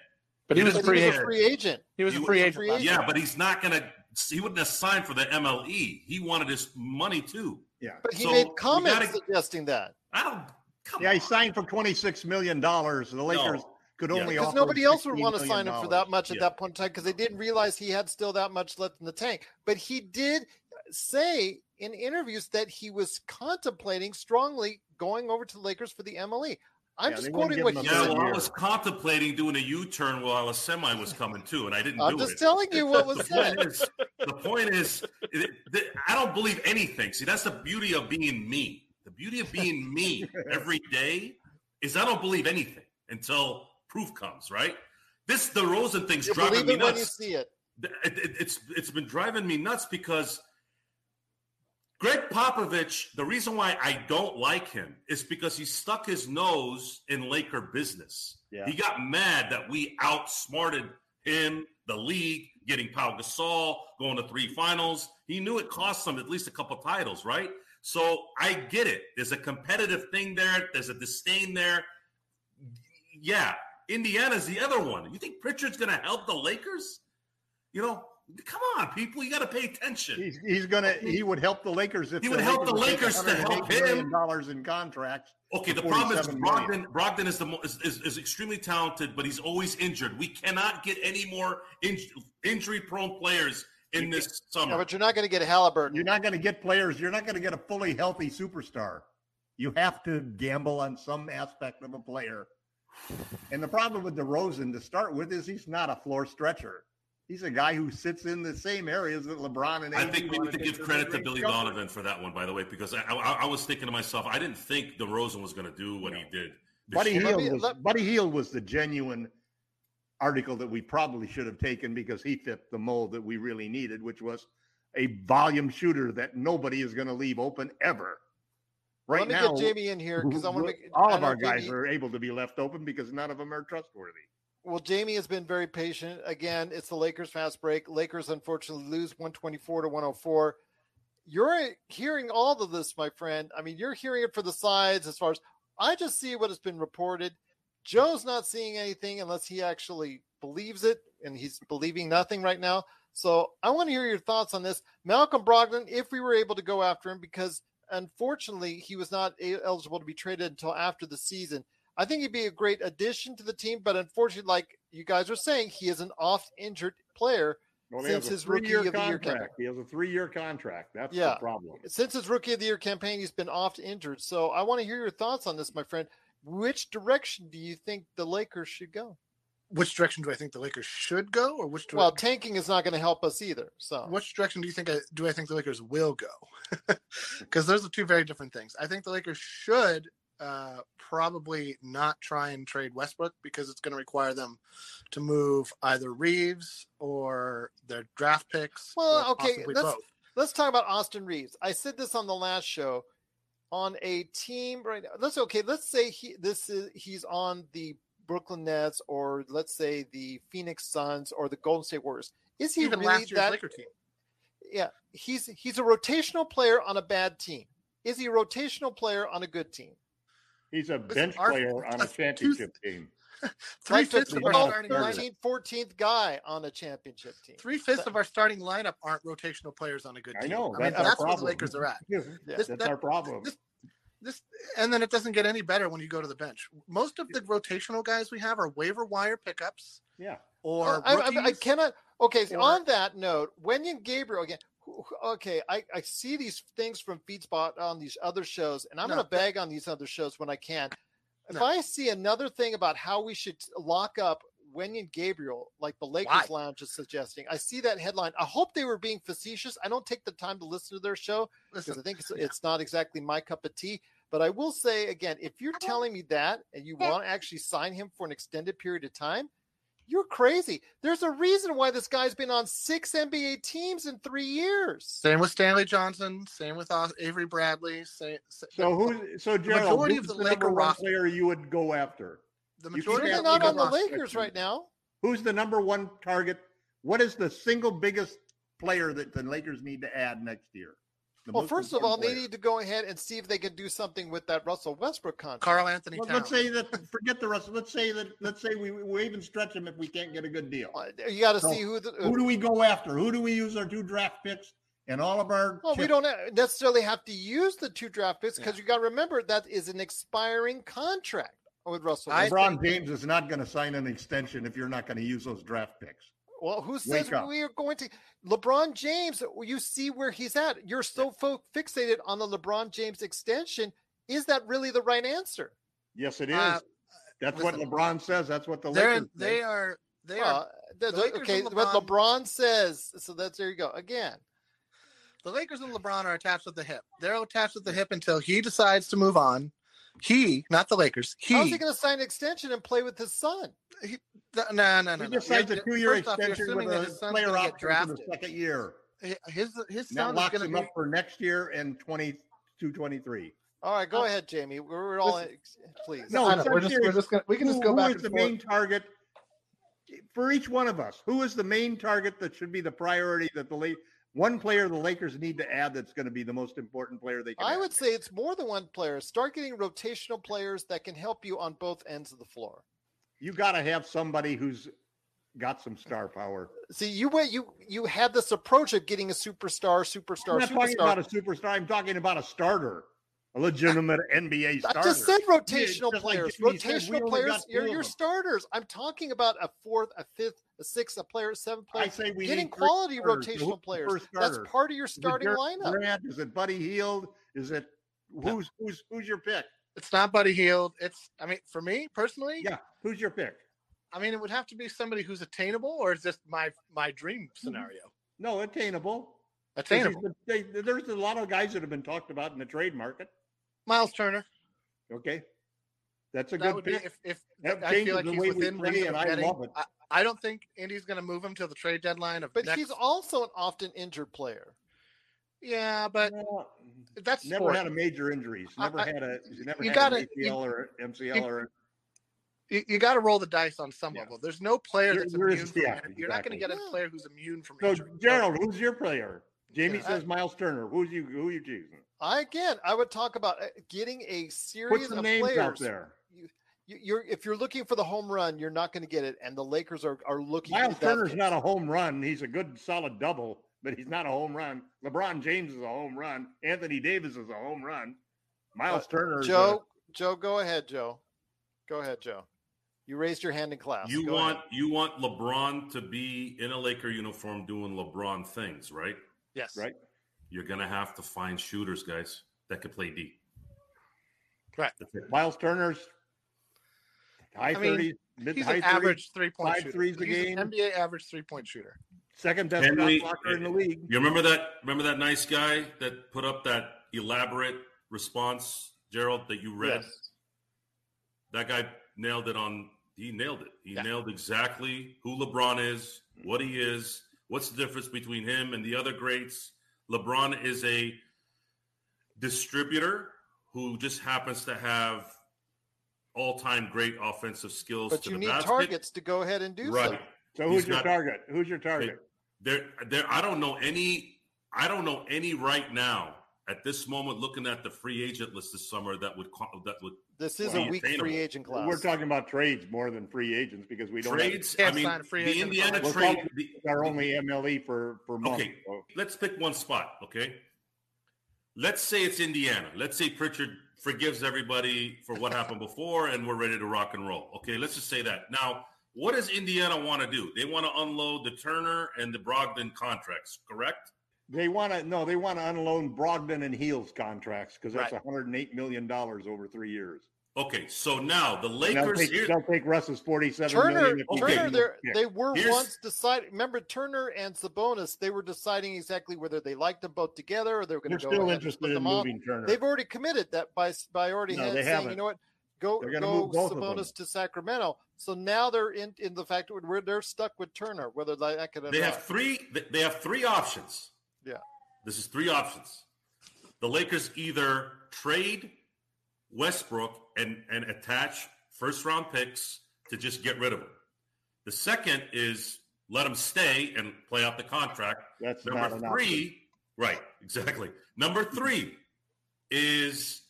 But he Get was it a free through agent. your Free agent. He was He a free a agent. free last agent. Yeah, but he's not going to. He wouldn't have signed for the MLE. He wanted his money too. Yeah. But he So, made we comments gotta- suggesting that. I don't. Come Yeah, he signed for twenty six million dollars. The Lakers No. could Yeah. only Because offer nobody else would want to sign him for that much at that point in time because they didn't realize he had still that much left in the tank. But he did say in interviews that he was contemplating strongly going over to the Lakers for the MLE. I'm Yeah, just quoting what him he Yeah, said. well, I was contemplating doing a U-turn while a semi was coming too, and I didn't I'm do just it. telling you what was the said. point is, the point is, it- it- I don't believe anything. See, that's the beauty of being me. The beauty of being me every day is I don't believe anything until proof comes. Right? This DeRozan thing's You driving me it when you nuts. see it. It- it- it's it's been driving me nuts because Gregg Popovich, the reason why I don't like him is because he stuck his nose in Laker business. Yeah. He got mad that we outsmarted him, the league, getting Pau Gasol, going to three finals. He knew it cost him at least a couple titles, right? So I get it. There's a competitive thing there. There's a disdain there. Yeah, Indiana's the other one. You think Pritchard's going to help the Lakers? You know, come on, people. You got to pay attention. He's, he's gonna. He would help the Lakers if He would help the Lakers to help him. Dollars in contracts. Okay, the problem is 47 million. Brogdon. Brogdon is the mo- is, is, is extremely talented, but he's always injured. We cannot get any more in, injury-prone players in this Yeah, summer. but you're not going to get Halliburton. You're not going to get players. You're not going to get a fully healthy superstar. You have to gamble on some aspect of a player. And the problem with DeRozan to start with is he's not a floor stretcher. He's a guy who sits in the same areas that LeBron and I think we need to give credit to mid-range Billy jumper. Donovan for that one, by the way, because I, I, I was thinking to myself, I didn't think DeRozan was going to do what he did. Buddy year. Let Hield me- was Buddy Hield was the genuine article that we probably should have taken because he fit the mold that we really needed, which was a volume shooter that nobody is going to leave open ever. Right Let me now, get Jamie in here because I want to make all of our guys Jamie- are able to be left open because none of them are trustworthy. Well, Jamie has been very patient. Again, it's the Lakers fast break. Lakers unfortunately lose 124 to 104. You're hearing all of this, my friend. I mean, you're hearing it for the sides as far as I just see what has been reported. Joe's not seeing anything unless he actually believes it, and he's believing nothing right now. So I want to hear your thoughts on this. Malcolm Brogdon, if we were able to go after him, because unfortunately he was not eligible to be traded until after the season. I think he'd be a great addition to the team, but unfortunately, like you guys are saying, he is an oft injured player Well, since his rookie of the year contract. campaign. He has a three-year contract. That's Yeah. the problem. Since his rookie of the year campaign, he's been oft injured. So I want to hear your thoughts on this, my friend. Which direction do you think the Lakers should go? Which direction do I think the Lakers should go, or which Direction? Well, tanking is not going to help us either. So which direction do you think I, do I think the Lakers will go? Because those are two very different things. I think the Lakers should uh, probably not try and trade Westbrook because it's going to require them to move either Reaves or their draft picks. Well, okay, let's both. let's talk about Austin Reaves. I said this on the last show. On a team right now. Let's okay. Let's say he this is he's on the Brooklyn Nets or let's say the Phoenix Suns or the Golden State Warriors. Is he Even really last year's that? Laker team. Yeah, he's he's a rotational player on a bad team. Is he a rotational player on a good team? He's a bench our- player on a championship team. Three Like the fifths of our starting lineup. 13th, 14th guy on a championship team. Three fifths of our starting lineup aren't rotational players on a good team. I team. know. I mean, That's our that's where the problem. Lakers are at. Yeah, This- that's that- our problem. this- This and then it doesn't get any better when you go to the bench. Most of the rotational guys we have are waiver wire pickups yeah. or oh, I, I, I cannot. Okay, so or- on that note, Wenyen Gabriel again. who- who- Okay, I, I see these things from FeedSpot on these other shows, and I'm No, going to bag on these other shows when I can. If No. I see another thing about how we should lock up Wenyen Gabriel, like the Lakers Why? Lounge is suggesting, I see that headline. I hope they were being facetious. I don't take the time to listen to their show because I think it's, it's not exactly my cup of tea. But I will say again, if you're telling me that and you want to actually sign him for an extended period of time, you're crazy. There's a reason why this guy's been on six NBA teams in three years. Same with Stanley Johnson. Same with Avery Bradley. Same, So who? So Gerald, majority who's of the the, Laker number one roster- player you would go after? the majority They're of not the on the Lakers team. right now. Who's the number one target? What is the single biggest player that the Lakers need to add next year? The Well, most first of all, important they need to go ahead and see if they can do something with that Russell Westbrook contract. Karl Anthony Well, Towns. let's say that. Forget the Russell. Let's say that. Let's say we we even stretch him if we can't get a good deal. You got to So, see who. The, Who do we go after? Who do we use our two draft picks and all of our? Well, we don't necessarily have to use the two draft picks because you got to remember that is an expiring contract with Russell. I LeBron James is not going to sign an extension if you're not going to use those draft picks. Well, who says Wake up. we are going to? LeBron James, you see where he's at. You're so fo- fixated on the LeBron James extension. Is that really the right answer? Yes, it is. Uh, That's listen, what LeBron says. That's what the They're Lakers. they are they Uh, are the- the the- Lakers okay, and what LeBron- LeBron says. So that's there you go again. the Lakers and LeBron are attached at the hip. They're attached at the hip until he decides to move on. He, not the Lakers. He, How's he going to sign an extension and play with his son? Th- no, no, no. He no. signed a two-year first off, extension with a his player gonna option for drafted. the second year. His his And that son is locks going him to be up for next year and 22, 23. All right, go uh, ahead, Jamie. We're, we're all please. No, I know, I'm we're just we're just gonna we can just go who back is and the forth. main target for each one of us? Who is the main target that should be the priority that the late one player the Lakers need to add that's going to be the most important player they can I add? would say it's more than one player. Start getting rotational players that can help you on both ends of the floor. You got to have somebody who's got some star power. See, you went you you had this approach of getting a superstar, superstar, I'm not talking superstar. about a superstar. I'm talking about a starter, a legitimate NBA starter. I just said Yeah, rotational just players. We rotational players, you're your starters. I'm talking about a fourth, a fifth, a sixth, a player, seven I players. say we Getting need quality starters. Rotational players. That's part of your starting lineup. Grant? Is it Buddy Hield? Is it who's who's who's your pick? It's not Buddy Hield. It's I mean for me personally. Yeah, who's your pick? I mean it would have to be somebody who's attainable, or is this my my dream Mm-hmm. scenario? No, attainable. Attainable. they- there's a lot of guys that have been talked about in the trade market. Miles Turner. Okay, that's a that good pick. be if if That I feel like the he's within play, reason and I getting. love it. I, I don't think Indy's going to move him till the trade deadline of But next. he's also an often injured player. Yeah, but Well, that's never sport. had a major injuries. I- Never I- had a he's never you had gotta- an ACL or MCL you- or you, you got to roll the dice on some Yeah. level. There's no player There- that's there immune is- from yeah, it. You're not going to get a player who's immune from so. injury. Gerald, who's your player? Jamie Yeah, says Miles Turner. Who's you? Who are you choosing? I again, I would talk about uh, getting a Put series some of names players. out there. You, you, you're if you're looking for the home run, you're not going to get it, and the Lakers are are looking. Miles Turner's not a home run. He's a good solid double, but he's not a home run. LeBron James is a home run. Anthony Davis is a home run. Miles Uh, Turner. is Joe, Joe, go ahead, Joe. Go ahead, Joe. You raised your hand in class. You Go want ahead. you want LeBron to be in a Laker uniform doing LeBron things, right? yes, right. You're gonna have to find shooters, guys, that could play D. Right. That's it. Miles Turner's high I mean, thirties, mid He's high an 30s, average three point five shooter. threes a He's game. an NBA average three point shooter. Second best Can shot blocker in the eh, league. You remember that? Remember that nice guy that put up that elaborate response, Gerald, that you read? Yes. That guy nailed it on. He nailed it. He Yeah. nailed exactly who LeBron is, what he mm-hmm. is, what's the difference between him and the other greats. LeBron is a distributor who just happens to have all-time great offensive skills. But to you the need basket. targets to go ahead and do right? so. So He's who's your got- target? Who's your target? There, there. I don't know any. I don't know any right now at this moment. Looking at the free agent list this summer, that would co- that would This is a weak attainable. free agent class. We're talking about trades more than free agents because we don't trades. Can't I mean, sign free the Indiana for- trade. the- our only MLE for for months. Okay, so- let's pick one spot. Okay, let's say it's Indiana. Let's say Pritchard forgives everybody for what happened before, and we're ready to rock and roll. Okay, let's just say that. Now, what does Indiana want to do? They want to unload the Turner and the Brogdon contracts, correct? They want to no, they want to unload Brogdon and Hield's contracts because that's Right. 108 million dollars over three years. Okay, so now the And They'll Lakers. take, here- they'll take Russ's 47 Turner, million Okay. Turner, they're- picked. they were Here's- once decided. Remember Turner and Sabonis? They were deciding exactly whether they liked them both together or they were going They're to go still ahead and interested split in them off. moving Turner. They've already committed that by by already No, had- saying, you haven't. know what, go gonna go move both of them. Sabonis to Sacramento. So now they're in in the fact that we're, they're stuck with Turner, whether they like it They have three. They have three options. Yeah. This is three options. The Lakers either trade Westbrook and and attach first round picks to just get rid of him. The second is let him stay and play out the contract. That's Number an three, right? Exactly. Number three is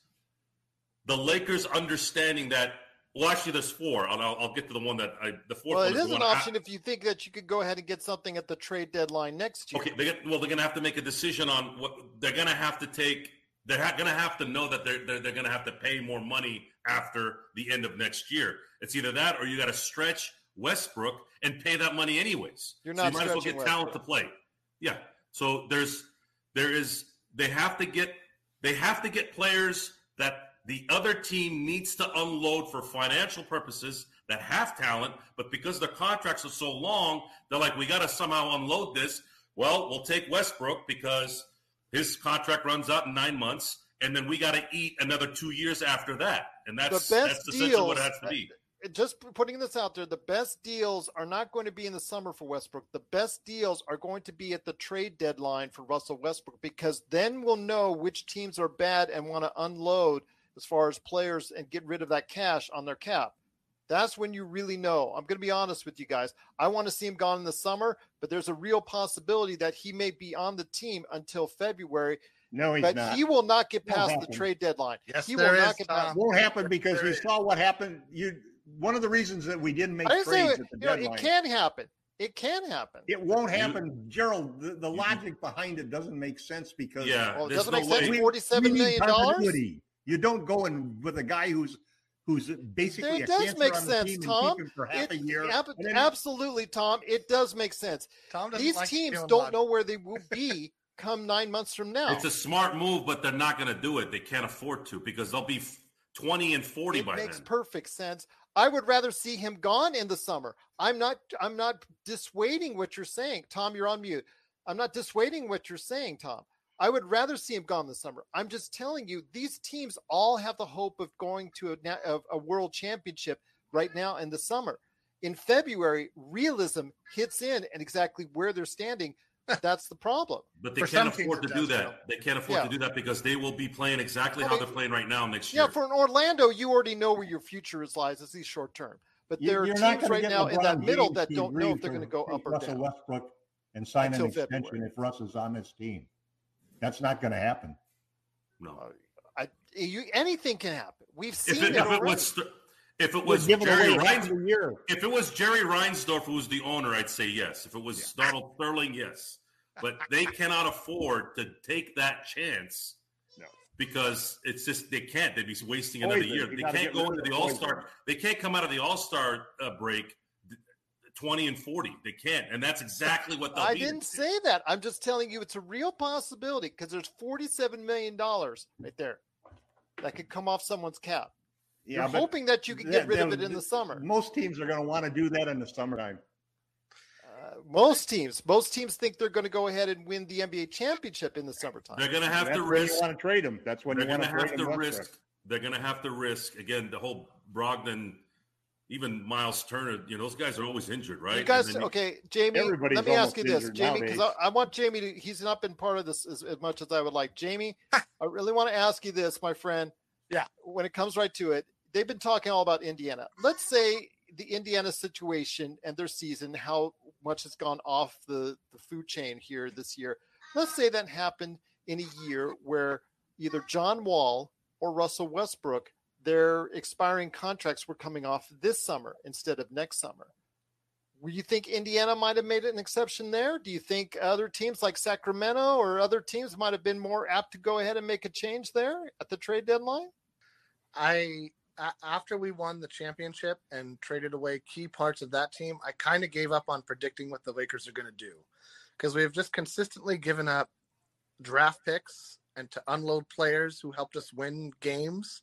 the Lakers understanding that. Well, actually, there's four. I'll, I'll, get to the one that I. The fourth well, it is is an I- option if you think that you could go ahead and get something at the trade deadline next year. Okay, they get, well, they're going to have to make a decision on what they're going to have to take. They're going to have to know that they're they're, they're going to have to pay more money after the end of next year. It's either that or you got to stretch Westbrook and pay that money anyways. You're so not you might as well get talent to play. Yeah. So there's there is they have to get they have to get players that the other team needs to unload for financial purposes that have talent, but because their contracts are so long, they're like, we got to somehow unload this. Well, we'll take Westbrook because his contract runs out in nine months, and then we got to eat another two years after that, and that's the best that's essentially what it has to be. Uh, just putting this out there, the best deals are not going to be in the summer for Westbrook. The best deals are going to be at the trade deadline for Russell Westbrook because then we'll know which teams are bad and want to unload as far as players and get rid of that cash on their cap. That's when you really know. I'm going to be honest with you guys. I want to see him gone in the summer, but there's a real possibility that he may be on the team until February. No, he's but not. he will not get past the trade deadline. Yes, he there will is, not get past. Tom. won't happen because There we is. saw what happened. You one of the reasons that we didn't make I didn't trades it, at the you know, deadline. it can happen. It can happen. It won't You- happen, Gerald. The, the logic behind it doesn't make sense because Yeah, Well, it doesn't no make sense. way. we- Forty-seven we need million dollars. Continuity. You don't go in with a guy who's who's basically It a does cancer make on the sense, team Tom. and keep for half It- a year. ab- and then- absolutely, Tom. It does make sense. Tom These like teams don't know where they will be come nine months from now. It's a smart move, but they're not going to do it. They can't afford to because they'll be 20 and 40 it by then. makes perfect sense. I would rather see him gone in the summer. I'm not. I'm not dissuading what you're saying, Tom. You're on mute. I'm not dissuading what you're saying, Tom. I would rather see him gone this summer. I'm just telling you, these teams all have the hope of going to a, of a world championship right now in the summer. In February, realism hits in and exactly where they're standing. That's the problem. But they For can't afford to do that. Joe. They can't afford Yeah. to do that because they will be playing exactly I how mean, they're playing right now next year. Yeah, for an Orlando, you already know where your future is lies. It's these short term. But You- there are teams right get now in that middle James that don't know if they're going to go up or Russell down. Westbrook and sign Until an extension February. if Russ is on this team. That's not going to happen. no. I, you, anything can happen. We've If seen it, it, if it was st- if it We're was Jerry away Reins, of the year. if it was Jerry Reinsdorf who was the owner, I'd say yes. If it was Donald Sterling, yes. But they cannot afford to take that chance. No. Because it's just they can't. They'd be wasting another Poison. year. You They can't go into the the All poison. Star. They can't come out of the All Star uh, break twenty and forty. They can't, and that's exactly what they'll I be didn't say that. I'm just telling you it's a real possibility because there's 47 million dollars right there that could come off someone's cap. Yeah, You're hoping that you can get rid of it in the summer. Most teams are going to want to do that in the summertime. Uh, most teams, most teams think they're going to go ahead and win the NBA championship in the summertime. They're going to have to risk. you want to trade them. That's when they're you going to to have to him risk. They're going to have to risk again. The whole Brogdon, even Miles Turner. You know, those guys are always injured, right? You guys, you- okay, Jamie. Everybody's let me ask you this, Jamie, because I. I want Jamie to. He's not been part of this as, as much as I would like. Jamie, I really want to ask you this, my friend. Yeah. When it comes right to it, they've been talking all about Indiana. Let's say the Indiana situation and their season, how much has gone off the, the food chain here this year. Let's say that happened in a year where either John Wall or Russell Westbrook, their expiring contracts were coming off this summer instead of next summer. Do you think Indiana might have made an exception there? Do you think other teams like Sacramento or other teams might have been more apt to go ahead and make a change there at the trade deadline? I after we won the championship and traded away key parts of that team, I kind of gave up on predicting what the Lakers are going to do because we have just consistently given up draft picks and to unload players who helped us win games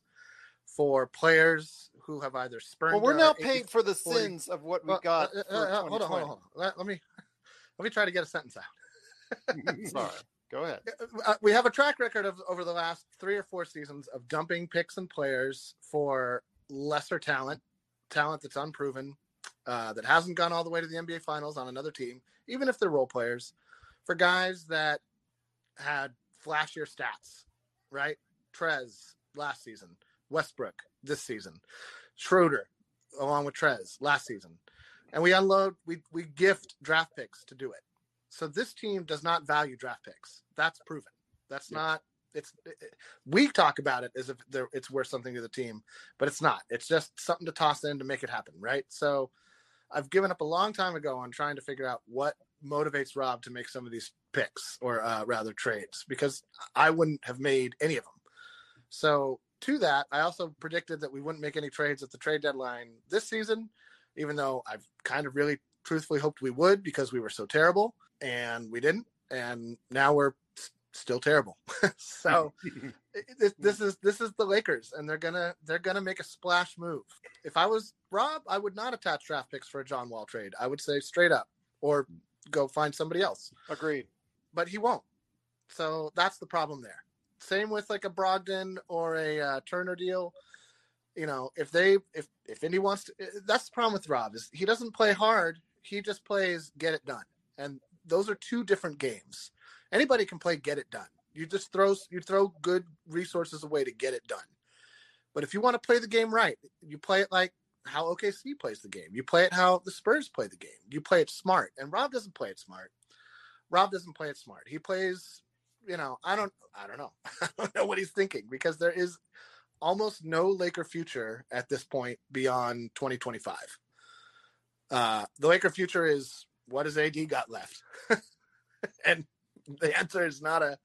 for players who have either spurned. Well, we're now paying for the 40, sins of what we got. Uh, uh, uh, hold on, hold on, hold on. Let, let, me let me try to get a sentence out. Sorry. Go ahead. Uh, we have a track record of over the last three or four seasons of dumping picks and players for lesser talent, talent that's unproven, uh, that hasn't gone all the way to the NBA Finals on another team, even if they're role players, for guys that had flashier stats, right? Trez last season, Westbrook this season, Schroeder along with Trez last season, and we unload, we we gift draft picks to do it. So this team does not value draft picks. That's proven. That's yeah. not. It's it, we talk about it as if it's worth something to the team, but it's not. It's just something to toss in to make it happen, right? So I've given up a long time ago on trying to figure out what motivates Rob to make some of these picks or uh, rather trades because I wouldn't have made any of them. So to that, I also predicted that we wouldn't make any trades at the trade deadline this season, even though I've kind of really truthfully hoped we would because we were so terrible and we didn't, and now we're still terrible. so this, this is this is the Lakers, and they're gonna they're gonna make a splash move. If I was Rob, I would not attach draft picks for a John Wall trade. I would say straight up, or go find somebody else. Agreed. But he won't. So that's the problem there. Same with like a Brogdon or a uh, Turner deal. You know, if they if if Indy wants to, that's the problem with Rob is he doesn't play hard. He just plays get it done, and those are two different games. Anybody can play get it done. You just throw you throw good resources away to get it done. But if you want to play the game right, you play it like how OKC plays the game. You play it how the Spurs play the game. You play it smart. And Rob doesn't play it smart. Rob doesn't play it smart. He plays, you know, I don't I don't know. I don't know what he's thinking because there is almost no Laker future at this point beyond 2025. Uh, the Laker future is what has AD got left? and the answer is not a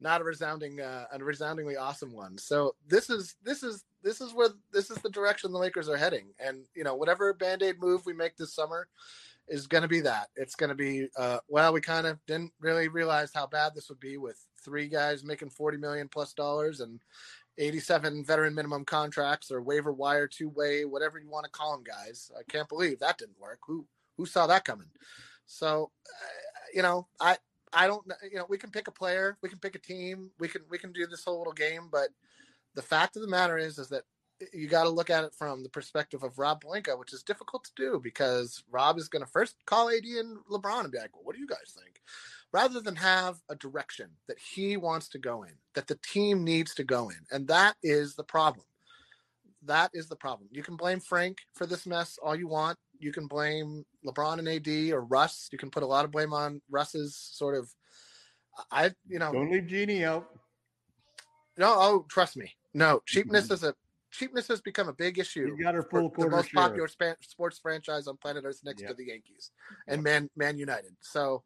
not a resounding uh, a resoundingly awesome one. So this is this is this is where this is the direction the Lakers are heading. And you know, whatever band-aid move we make this summer is going to be that. It's going to be uh, well, we kind of didn't really realize how bad this would be with three guys making 40 million plus dollars and 87 veteran minimum contracts or waiver wire two way, whatever you want to call them, guys. I can't believe that didn't work. Who who saw that coming? So, uh, you know, I I don't you know we can pick a player, we can pick a team, we can we can do this whole little game, but the fact of the matter is is that you got to look at it from the perspective of Rob Pelinka, which is difficult to do because Rob is going to first call AD and LeBron and be like, well, "What do you guys think?" Rather than have a direction that he wants to go in, that the team needs to go in, and that is the problem. That is the problem. You can blame Frank for this mess all you want you can blame LeBron and AD or Russ. You can put a lot of blame on Russ's sort of. I you know don't leave out. No, oh trust me. No cheapness mm-hmm. is a cheapness has become a big issue. You got her full quarter the most share. popular span, sports franchise on planet Earth next yep. to the Yankees and Man Man United. So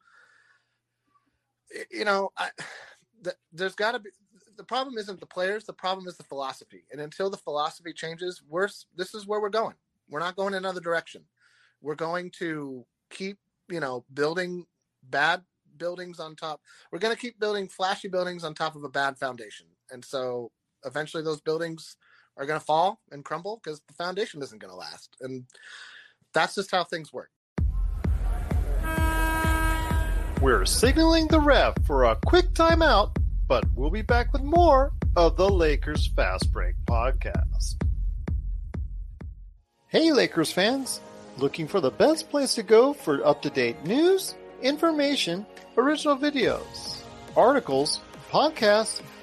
you know, I, the, there's got to be the problem isn't the players. The problem is the philosophy. And until the philosophy changes, we're this is where we're going. We're not going another direction we're going to keep you know building bad buildings on top we're going to keep building flashy buildings on top of a bad foundation and so eventually those buildings are going to fall and crumble because the foundation isn't going to last and that's just how things work. We're signaling the ref for a quick timeout but we'll be back with more of the lakers fast break podcast. Hey lakers fans. Looking for the best place to go for up to date news, information, original videos, articles, podcasts,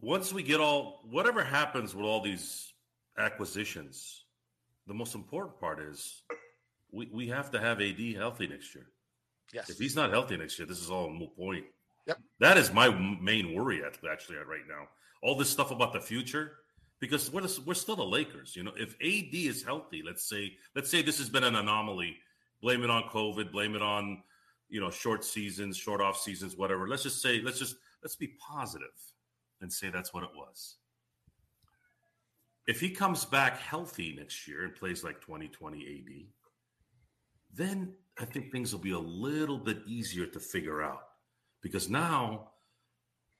Once we get all whatever happens with all these acquisitions, the most important part is we, we have to have AD healthy next year. Yes. If he's not healthy next year, this is all a moot point. Yep. That is my main worry at, actually at right now. All this stuff about the future, because we're, the- we're still the Lakers. You know, if AD is healthy, let's say let's say this has been an anomaly. Blame it on COVID. Blame it on you know short seasons, short off seasons, whatever. Let's just say let's just let's be positive and say that's what it was. If he comes back healthy next year and plays like 2020 AD, then I think things will be a little bit easier to figure out because now,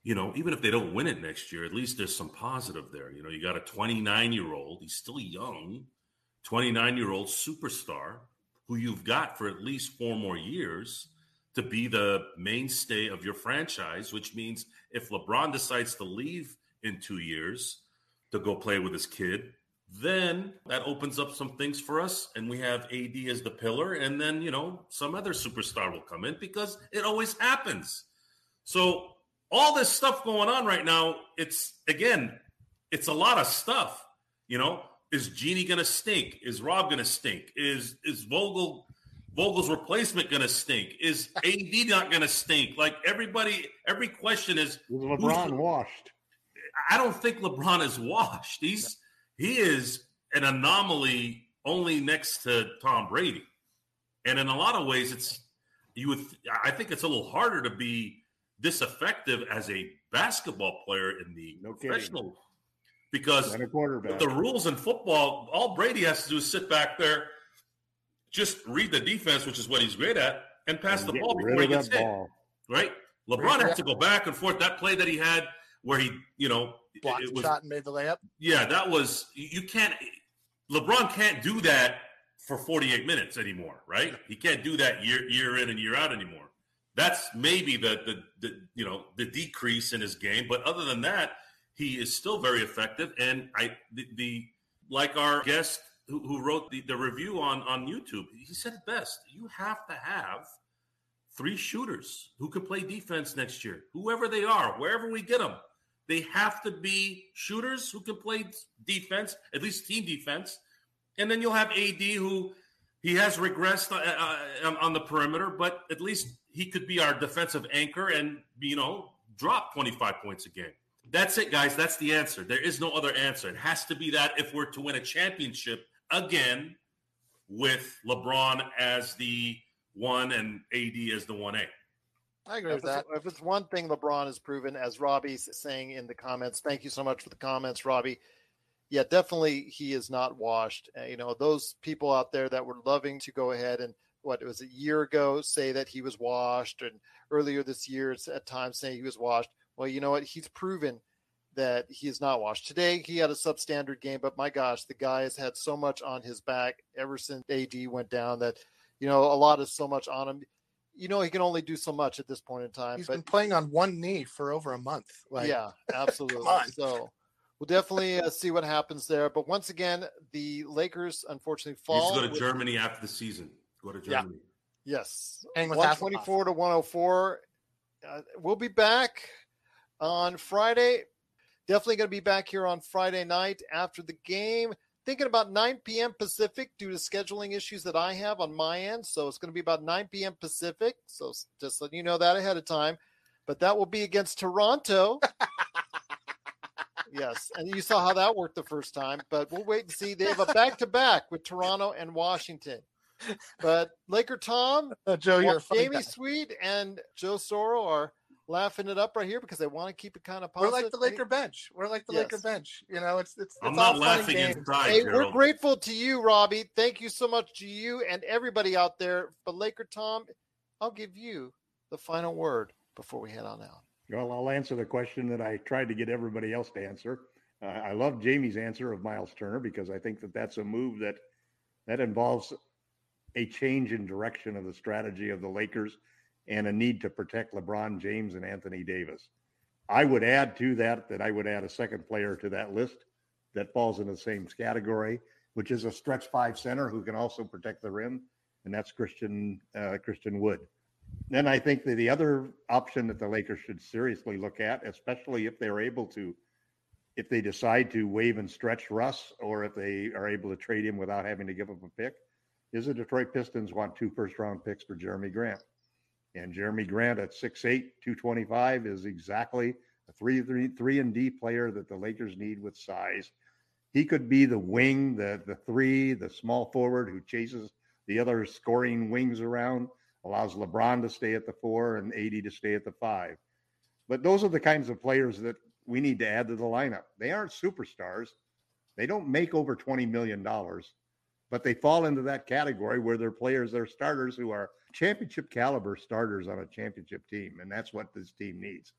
you know, even if they don't win it next year, at least there's some positive there. You know, you got a 29 year old, he's still young, 29 year old superstar who you've got for at least four more years to be the mainstay of your franchise, which means if LeBron decides to leave in two years to go play with his kid, then that opens up some things for us. And we have AD as the pillar. And then, you know, some other superstar will come in because it always happens. So, all this stuff going on right now, it's again, it's a lot of stuff. You know, is Jeanie gonna stink? Is Rob gonna stink? Is is Vogel Vogel's replacement gonna stink? Is AD not gonna stink? Like everybody, every question is Was LeBron washed? I don't think LeBron is washed. He's he is an anomaly only next to Tom Brady. And in a lot of ways it's you would I think it's a little harder to be this effective as a basketball player in the No kidding. professional because a quarterback. the rules in football, all Brady has to do is sit back there, just read the defense, which is what he's great at, and pass And the ball before he gets hit ball. right? LeBron has to go back and forth. That play that he had where he, you know, Blocked it the was, shot and made the layup. yeah, that was, you you can't, LeBron can't do that for 48 minutes anymore, right? He can't do that year, year in and year out anymore. That's maybe the, the, the, you know, the decrease in his game. But other than that, he is still very effective. And I, the, the like our guest who, wrote the, the review on, on YouTube, he said it best. You have to have three shooters who can play defense next year, whoever they are, wherever we get them. They have to be shooters who can play defense, at least team defense. And then you'll have AD who he has regressed uh, uh, on the perimeter, but at least he could be our defensive anchor and, you know, drop 25 points a game. That's it, guys. That's the answer. There is no other answer. It has to be that if we're to win a championship again with LeBron as the one and AD as the 1A. I agree if with that. it's, if it's one thing LeBron has proven, as Robbie's saying in the comments, thank you so much for the comments, Robbie. Yeah, definitely he is not washed. Uh, you know, those people out there that were loving to go ahead and what it was a year ago say that he was washed, and earlier this year it's at times saying he was washed. Well, you know what? He's proven that he is not washed. Today he had a substandard game, but my gosh, the guy has had so much on his back ever since AD went down that you know a lot is so much on him. You know he can only do so much at this point in time. He's but been playing on one knee for over a month. Like, yeah, absolutely. on. So we'll definitely uh, see what happens there. But once again, the Lakers unfortunately He needs fall. to go to with- Germany after the season. Go to Yeah. Germany. Yes, Hang with twenty four to one hundred four. Uh, we'll be back on Friday. Definitely going to be back here on Friday night after the game. Thinking about 9 p.m. Pacific due to scheduling issues that I have on my end. So it's going to be about 9 p.m. Pacific. So just letting you know that ahead of time. But that will be against Toronto. yes. And you saw how that worked the first time. But we'll wait and see. They have a back to back with Toronto and Washington. But Laker Tom, Uh, Joe, you're a funny Jamie guy. Sweet and Joe Soro are laughing it up right here because they want to keep it kind of positive. We're like the Laker bench. We're like the Laker bench. You know, it's it's. it's I'm all not fun laughing games. inside, Hey, we're grateful to you, Robbie. Thank you so much to you and everybody out there. But Laker Tom, I'll give you the final word before we head on out. Well, I'll answer the question that I tried to get everybody else to answer. Uh, I love Jamie's answer of Miles Turner because I think that that's a move that that involves a change in direction of the strategy of the Lakers and a need to protect LeBron James and Anthony Davis. I would add to that that I would add a second player to that list that falls in the same category, which is a stretch five center who can also protect the rim, and that's Christian uh, Christian Wood. Then I think that the other option that the Lakers should seriously look at, especially if they're able to, if they decide to waive and stretch Russ, or if they are able to trade him without having to give up a pick, is the Detroit Pistons want two first round picks for Jerami Grant. And Jerami Grant at 6'8, 225 is exactly a three, three, three and D player that the Lakers need with size. He could be the wing, the the three, the small forward who chases the other scoring wings around allows LeBron to stay at the four and AD to stay at the five. But those are the kinds of players that we need to add to the lineup. They aren't superstars. They don't make over $20 million, but they fall into that category where they're players, they're starters who are championship caliber starters on a championship team. And that's what this team needs.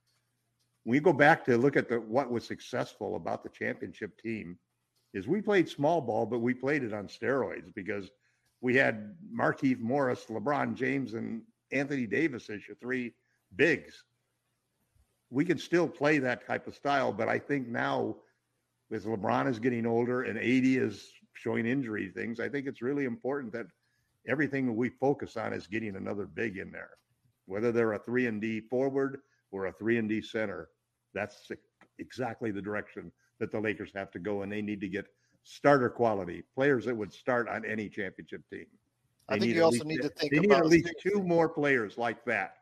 When you go back to look at the, what was successful about the championship team is we played small ball, but we played it on steroids because – we had Markieff Morris, LeBron James, and Anthony Davis as your three bigs. We can still play that type of style, but I think now, as LeBron is getting older and AD is showing injury things, I think it's really important that everything that we focus on is getting another big in there, whether they're a three and D forward or a three and D center. That's exactly the direction that the Lakers have to go, and they need to get starter quality players that would start on any championship team. They I think you also least, need to think they about need at least two more players like that.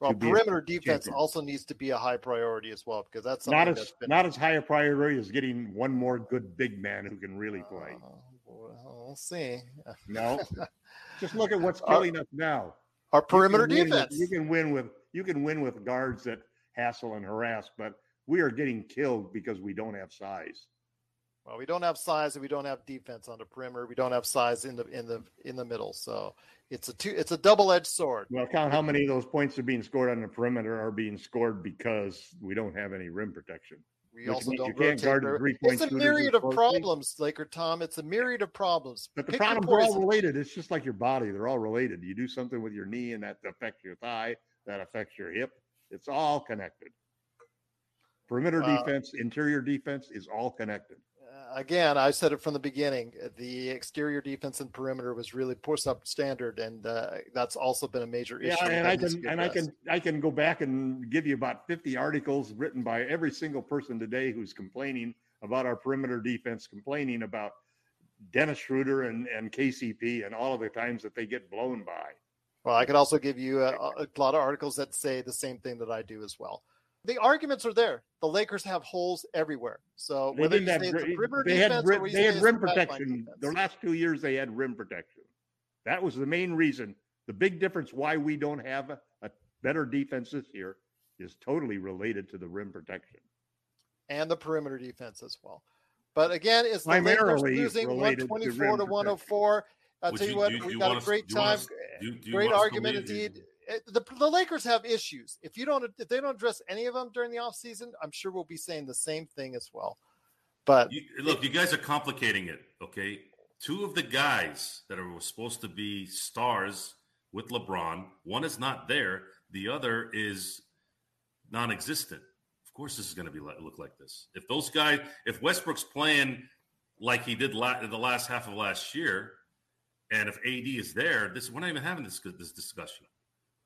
Well, perimeter defense also needs to be a high priority as well because that's not as not as high a priority as getting one more good big man who can really play. Uh, see. No, just look at what's killing our, us now. Our perimeter you defense. With, you can win with you can win with guards that hassle and harass, but we are getting killed because we don't have size. Well, we don't have size and we don't have defense on the perimeter. We don't have size in the in the in the middle. So it's a two it's a double edged sword. Well, count how many of those points are being scored on the perimeter are being scored because we don't have any rim protection. We also don't you can't guard three It's a myriad of problems, Laker Tom. It's a myriad of problems. But the Pick problems are all related. It's just like your body; they're all related. You do something with your knee, and that affects your thigh. That affects your hip. It's all connected. Perimeter uh, defense, interior defense is all connected again, I said it from the beginning. The exterior defense and perimeter was really poor substandard, and uh, that's also been a major issue. Yeah, and I can and I can I can go back and give you about fifty articles written by every single person today who's complaining about our perimeter defense, complaining about Dennis Schroeder and and KCP and all of the times that they get blown by. Well, I could also give you a, a lot of articles that say the same thing that I do as well the arguments are there. The Lakers have holes everywhere. So whether you say it's a they had, rim, they had rim protection. The last two years they had rim protection. That was the main reason. The big difference why we don't have a, a better defense this year is totally related to the rim protection and the perimeter defense as well. But again, it's the Lakers losing 124 to, to 104. I'll tell you, you what, we have got a great time. great argument indeed Eh, the, the Lakers have issues. If you don't, if they don't address any of them during the offseason, I'm sure we'll be saying the same thing as well. But you, look, you guys are complicating it. Okay, two of the guys that are supposed to be stars with LeBron, one is not there. The other is non-existent. Of course, this is going to be look like this. If those guys, if Westbrook's playing like he did la- the last half of last year, and if AD is there, this we're not even having this this discussion.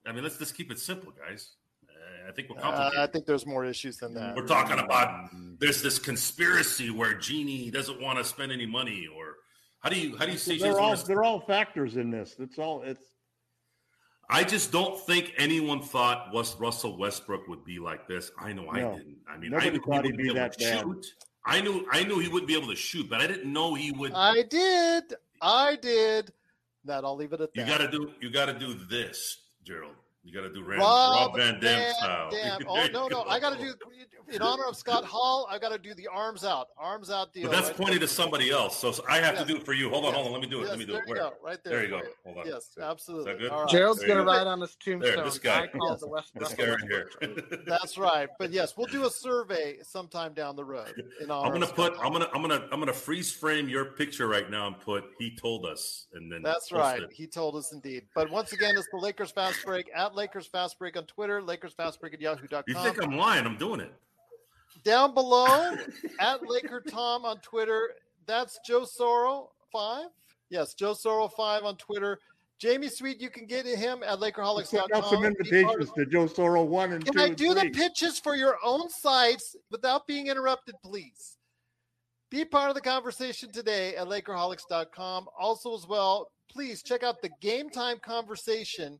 I mean, let's just keep it simple, guys. Uh, I think we're uh, I think there's more issues than that. We're talking about there's this conspiracy where Jeanie doesn't want to spend any money, or how do you how do you see? They're all they're all factors in this. It's all it's. I just don't think anyone thought Russell Westbrook would be like this. I know no, I didn't. I mean, I knew he would be, be that bad. Shoot. I knew I knew he wouldn't be able to shoot, but I didn't know he would. I did. I did. That I'll leave it at that. You got to do. You got to do this Gerald. You got to do Rand, Rob, Rob Van Dam style. Dam. Oh no, no! I got to do in honor of Scott Hall. I got to do the arms out, arms out deal. But that's right pointing there. to somebody else. So, so I have Yes. to do it for you. Hold on, Yes. hold on. Let me do it. Yes, Let me do there it. you Where? go, right there. There you go. Hold on. Yes, absolutely. Is that good? All right. Gerald's There gonna you go. write on his tombstone. There, this guy. I call Yes. the West This guy right here. That's right. But yes, we'll do a survey sometime down the road. In honor I'm gonna of put. Scott I'm gonna. I'm gonna. I'm gonna freeze frame your picture right now and put. He told us, and then That's right. He told us indeed. But once again, it's the Lakers Fast Break at Lakers Fast Break on Twitter, Lakers Fast Break at yahoo.com. You think I'm lying? I'm doing it. Down below at Laker Tom on Twitter. That's Joe Sorrow five. Yes, Joe Sorrow five on Twitter. Jamie Sweet, you can get him at Send LakerHolics.com. out some invitations to Joe Sorrell one and Can two. I and do the pitches for your own sites without being interrupted, please? Be part of the conversation today at Lakerholics.com. Also, as well, please check out the game time conversation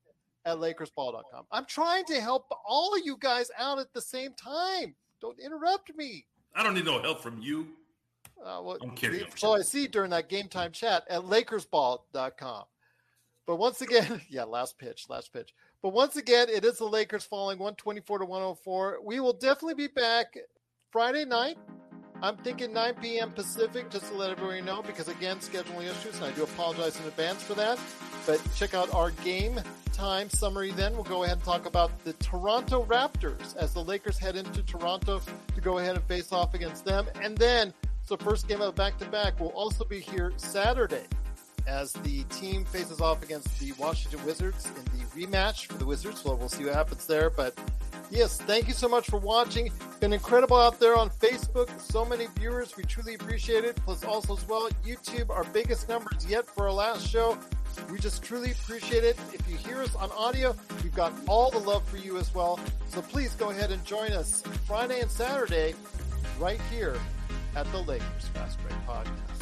at LakersBall.com. I'm trying to help all of you guys out at the same time. Don't interrupt me. I don't need no help from you. Uh, well, I'm kidding, So I see during that game time chat at LakersBall.com. But once again, yeah, last pitch, last pitch. But once again, it is the Lakers falling 124 to 104. We will definitely be back Friday night. I'm thinking 9 p.m. Pacific, just to let everybody know, because again, scheduling issues, and I do apologize in advance for that. But check out our game time summary then. We'll go ahead and talk about the Toronto Raptors as the Lakers head into Toronto to go ahead and face off against them. And then, so first game of back to back will also be here Saturday as the team faces off against the Washington Wizards in the rematch for the Wizards. So we'll see what happens there. But yes, thank you so much for watching. Been incredible out there on Facebook. So many viewers. We truly appreciate it. Plus also as well, YouTube, our biggest numbers yet for our last show. We just truly appreciate it. If you hear us on audio, we've got all the love for you as well. So please go ahead and join us Friday and Saturday right here at the Lakers Fast Break Podcast.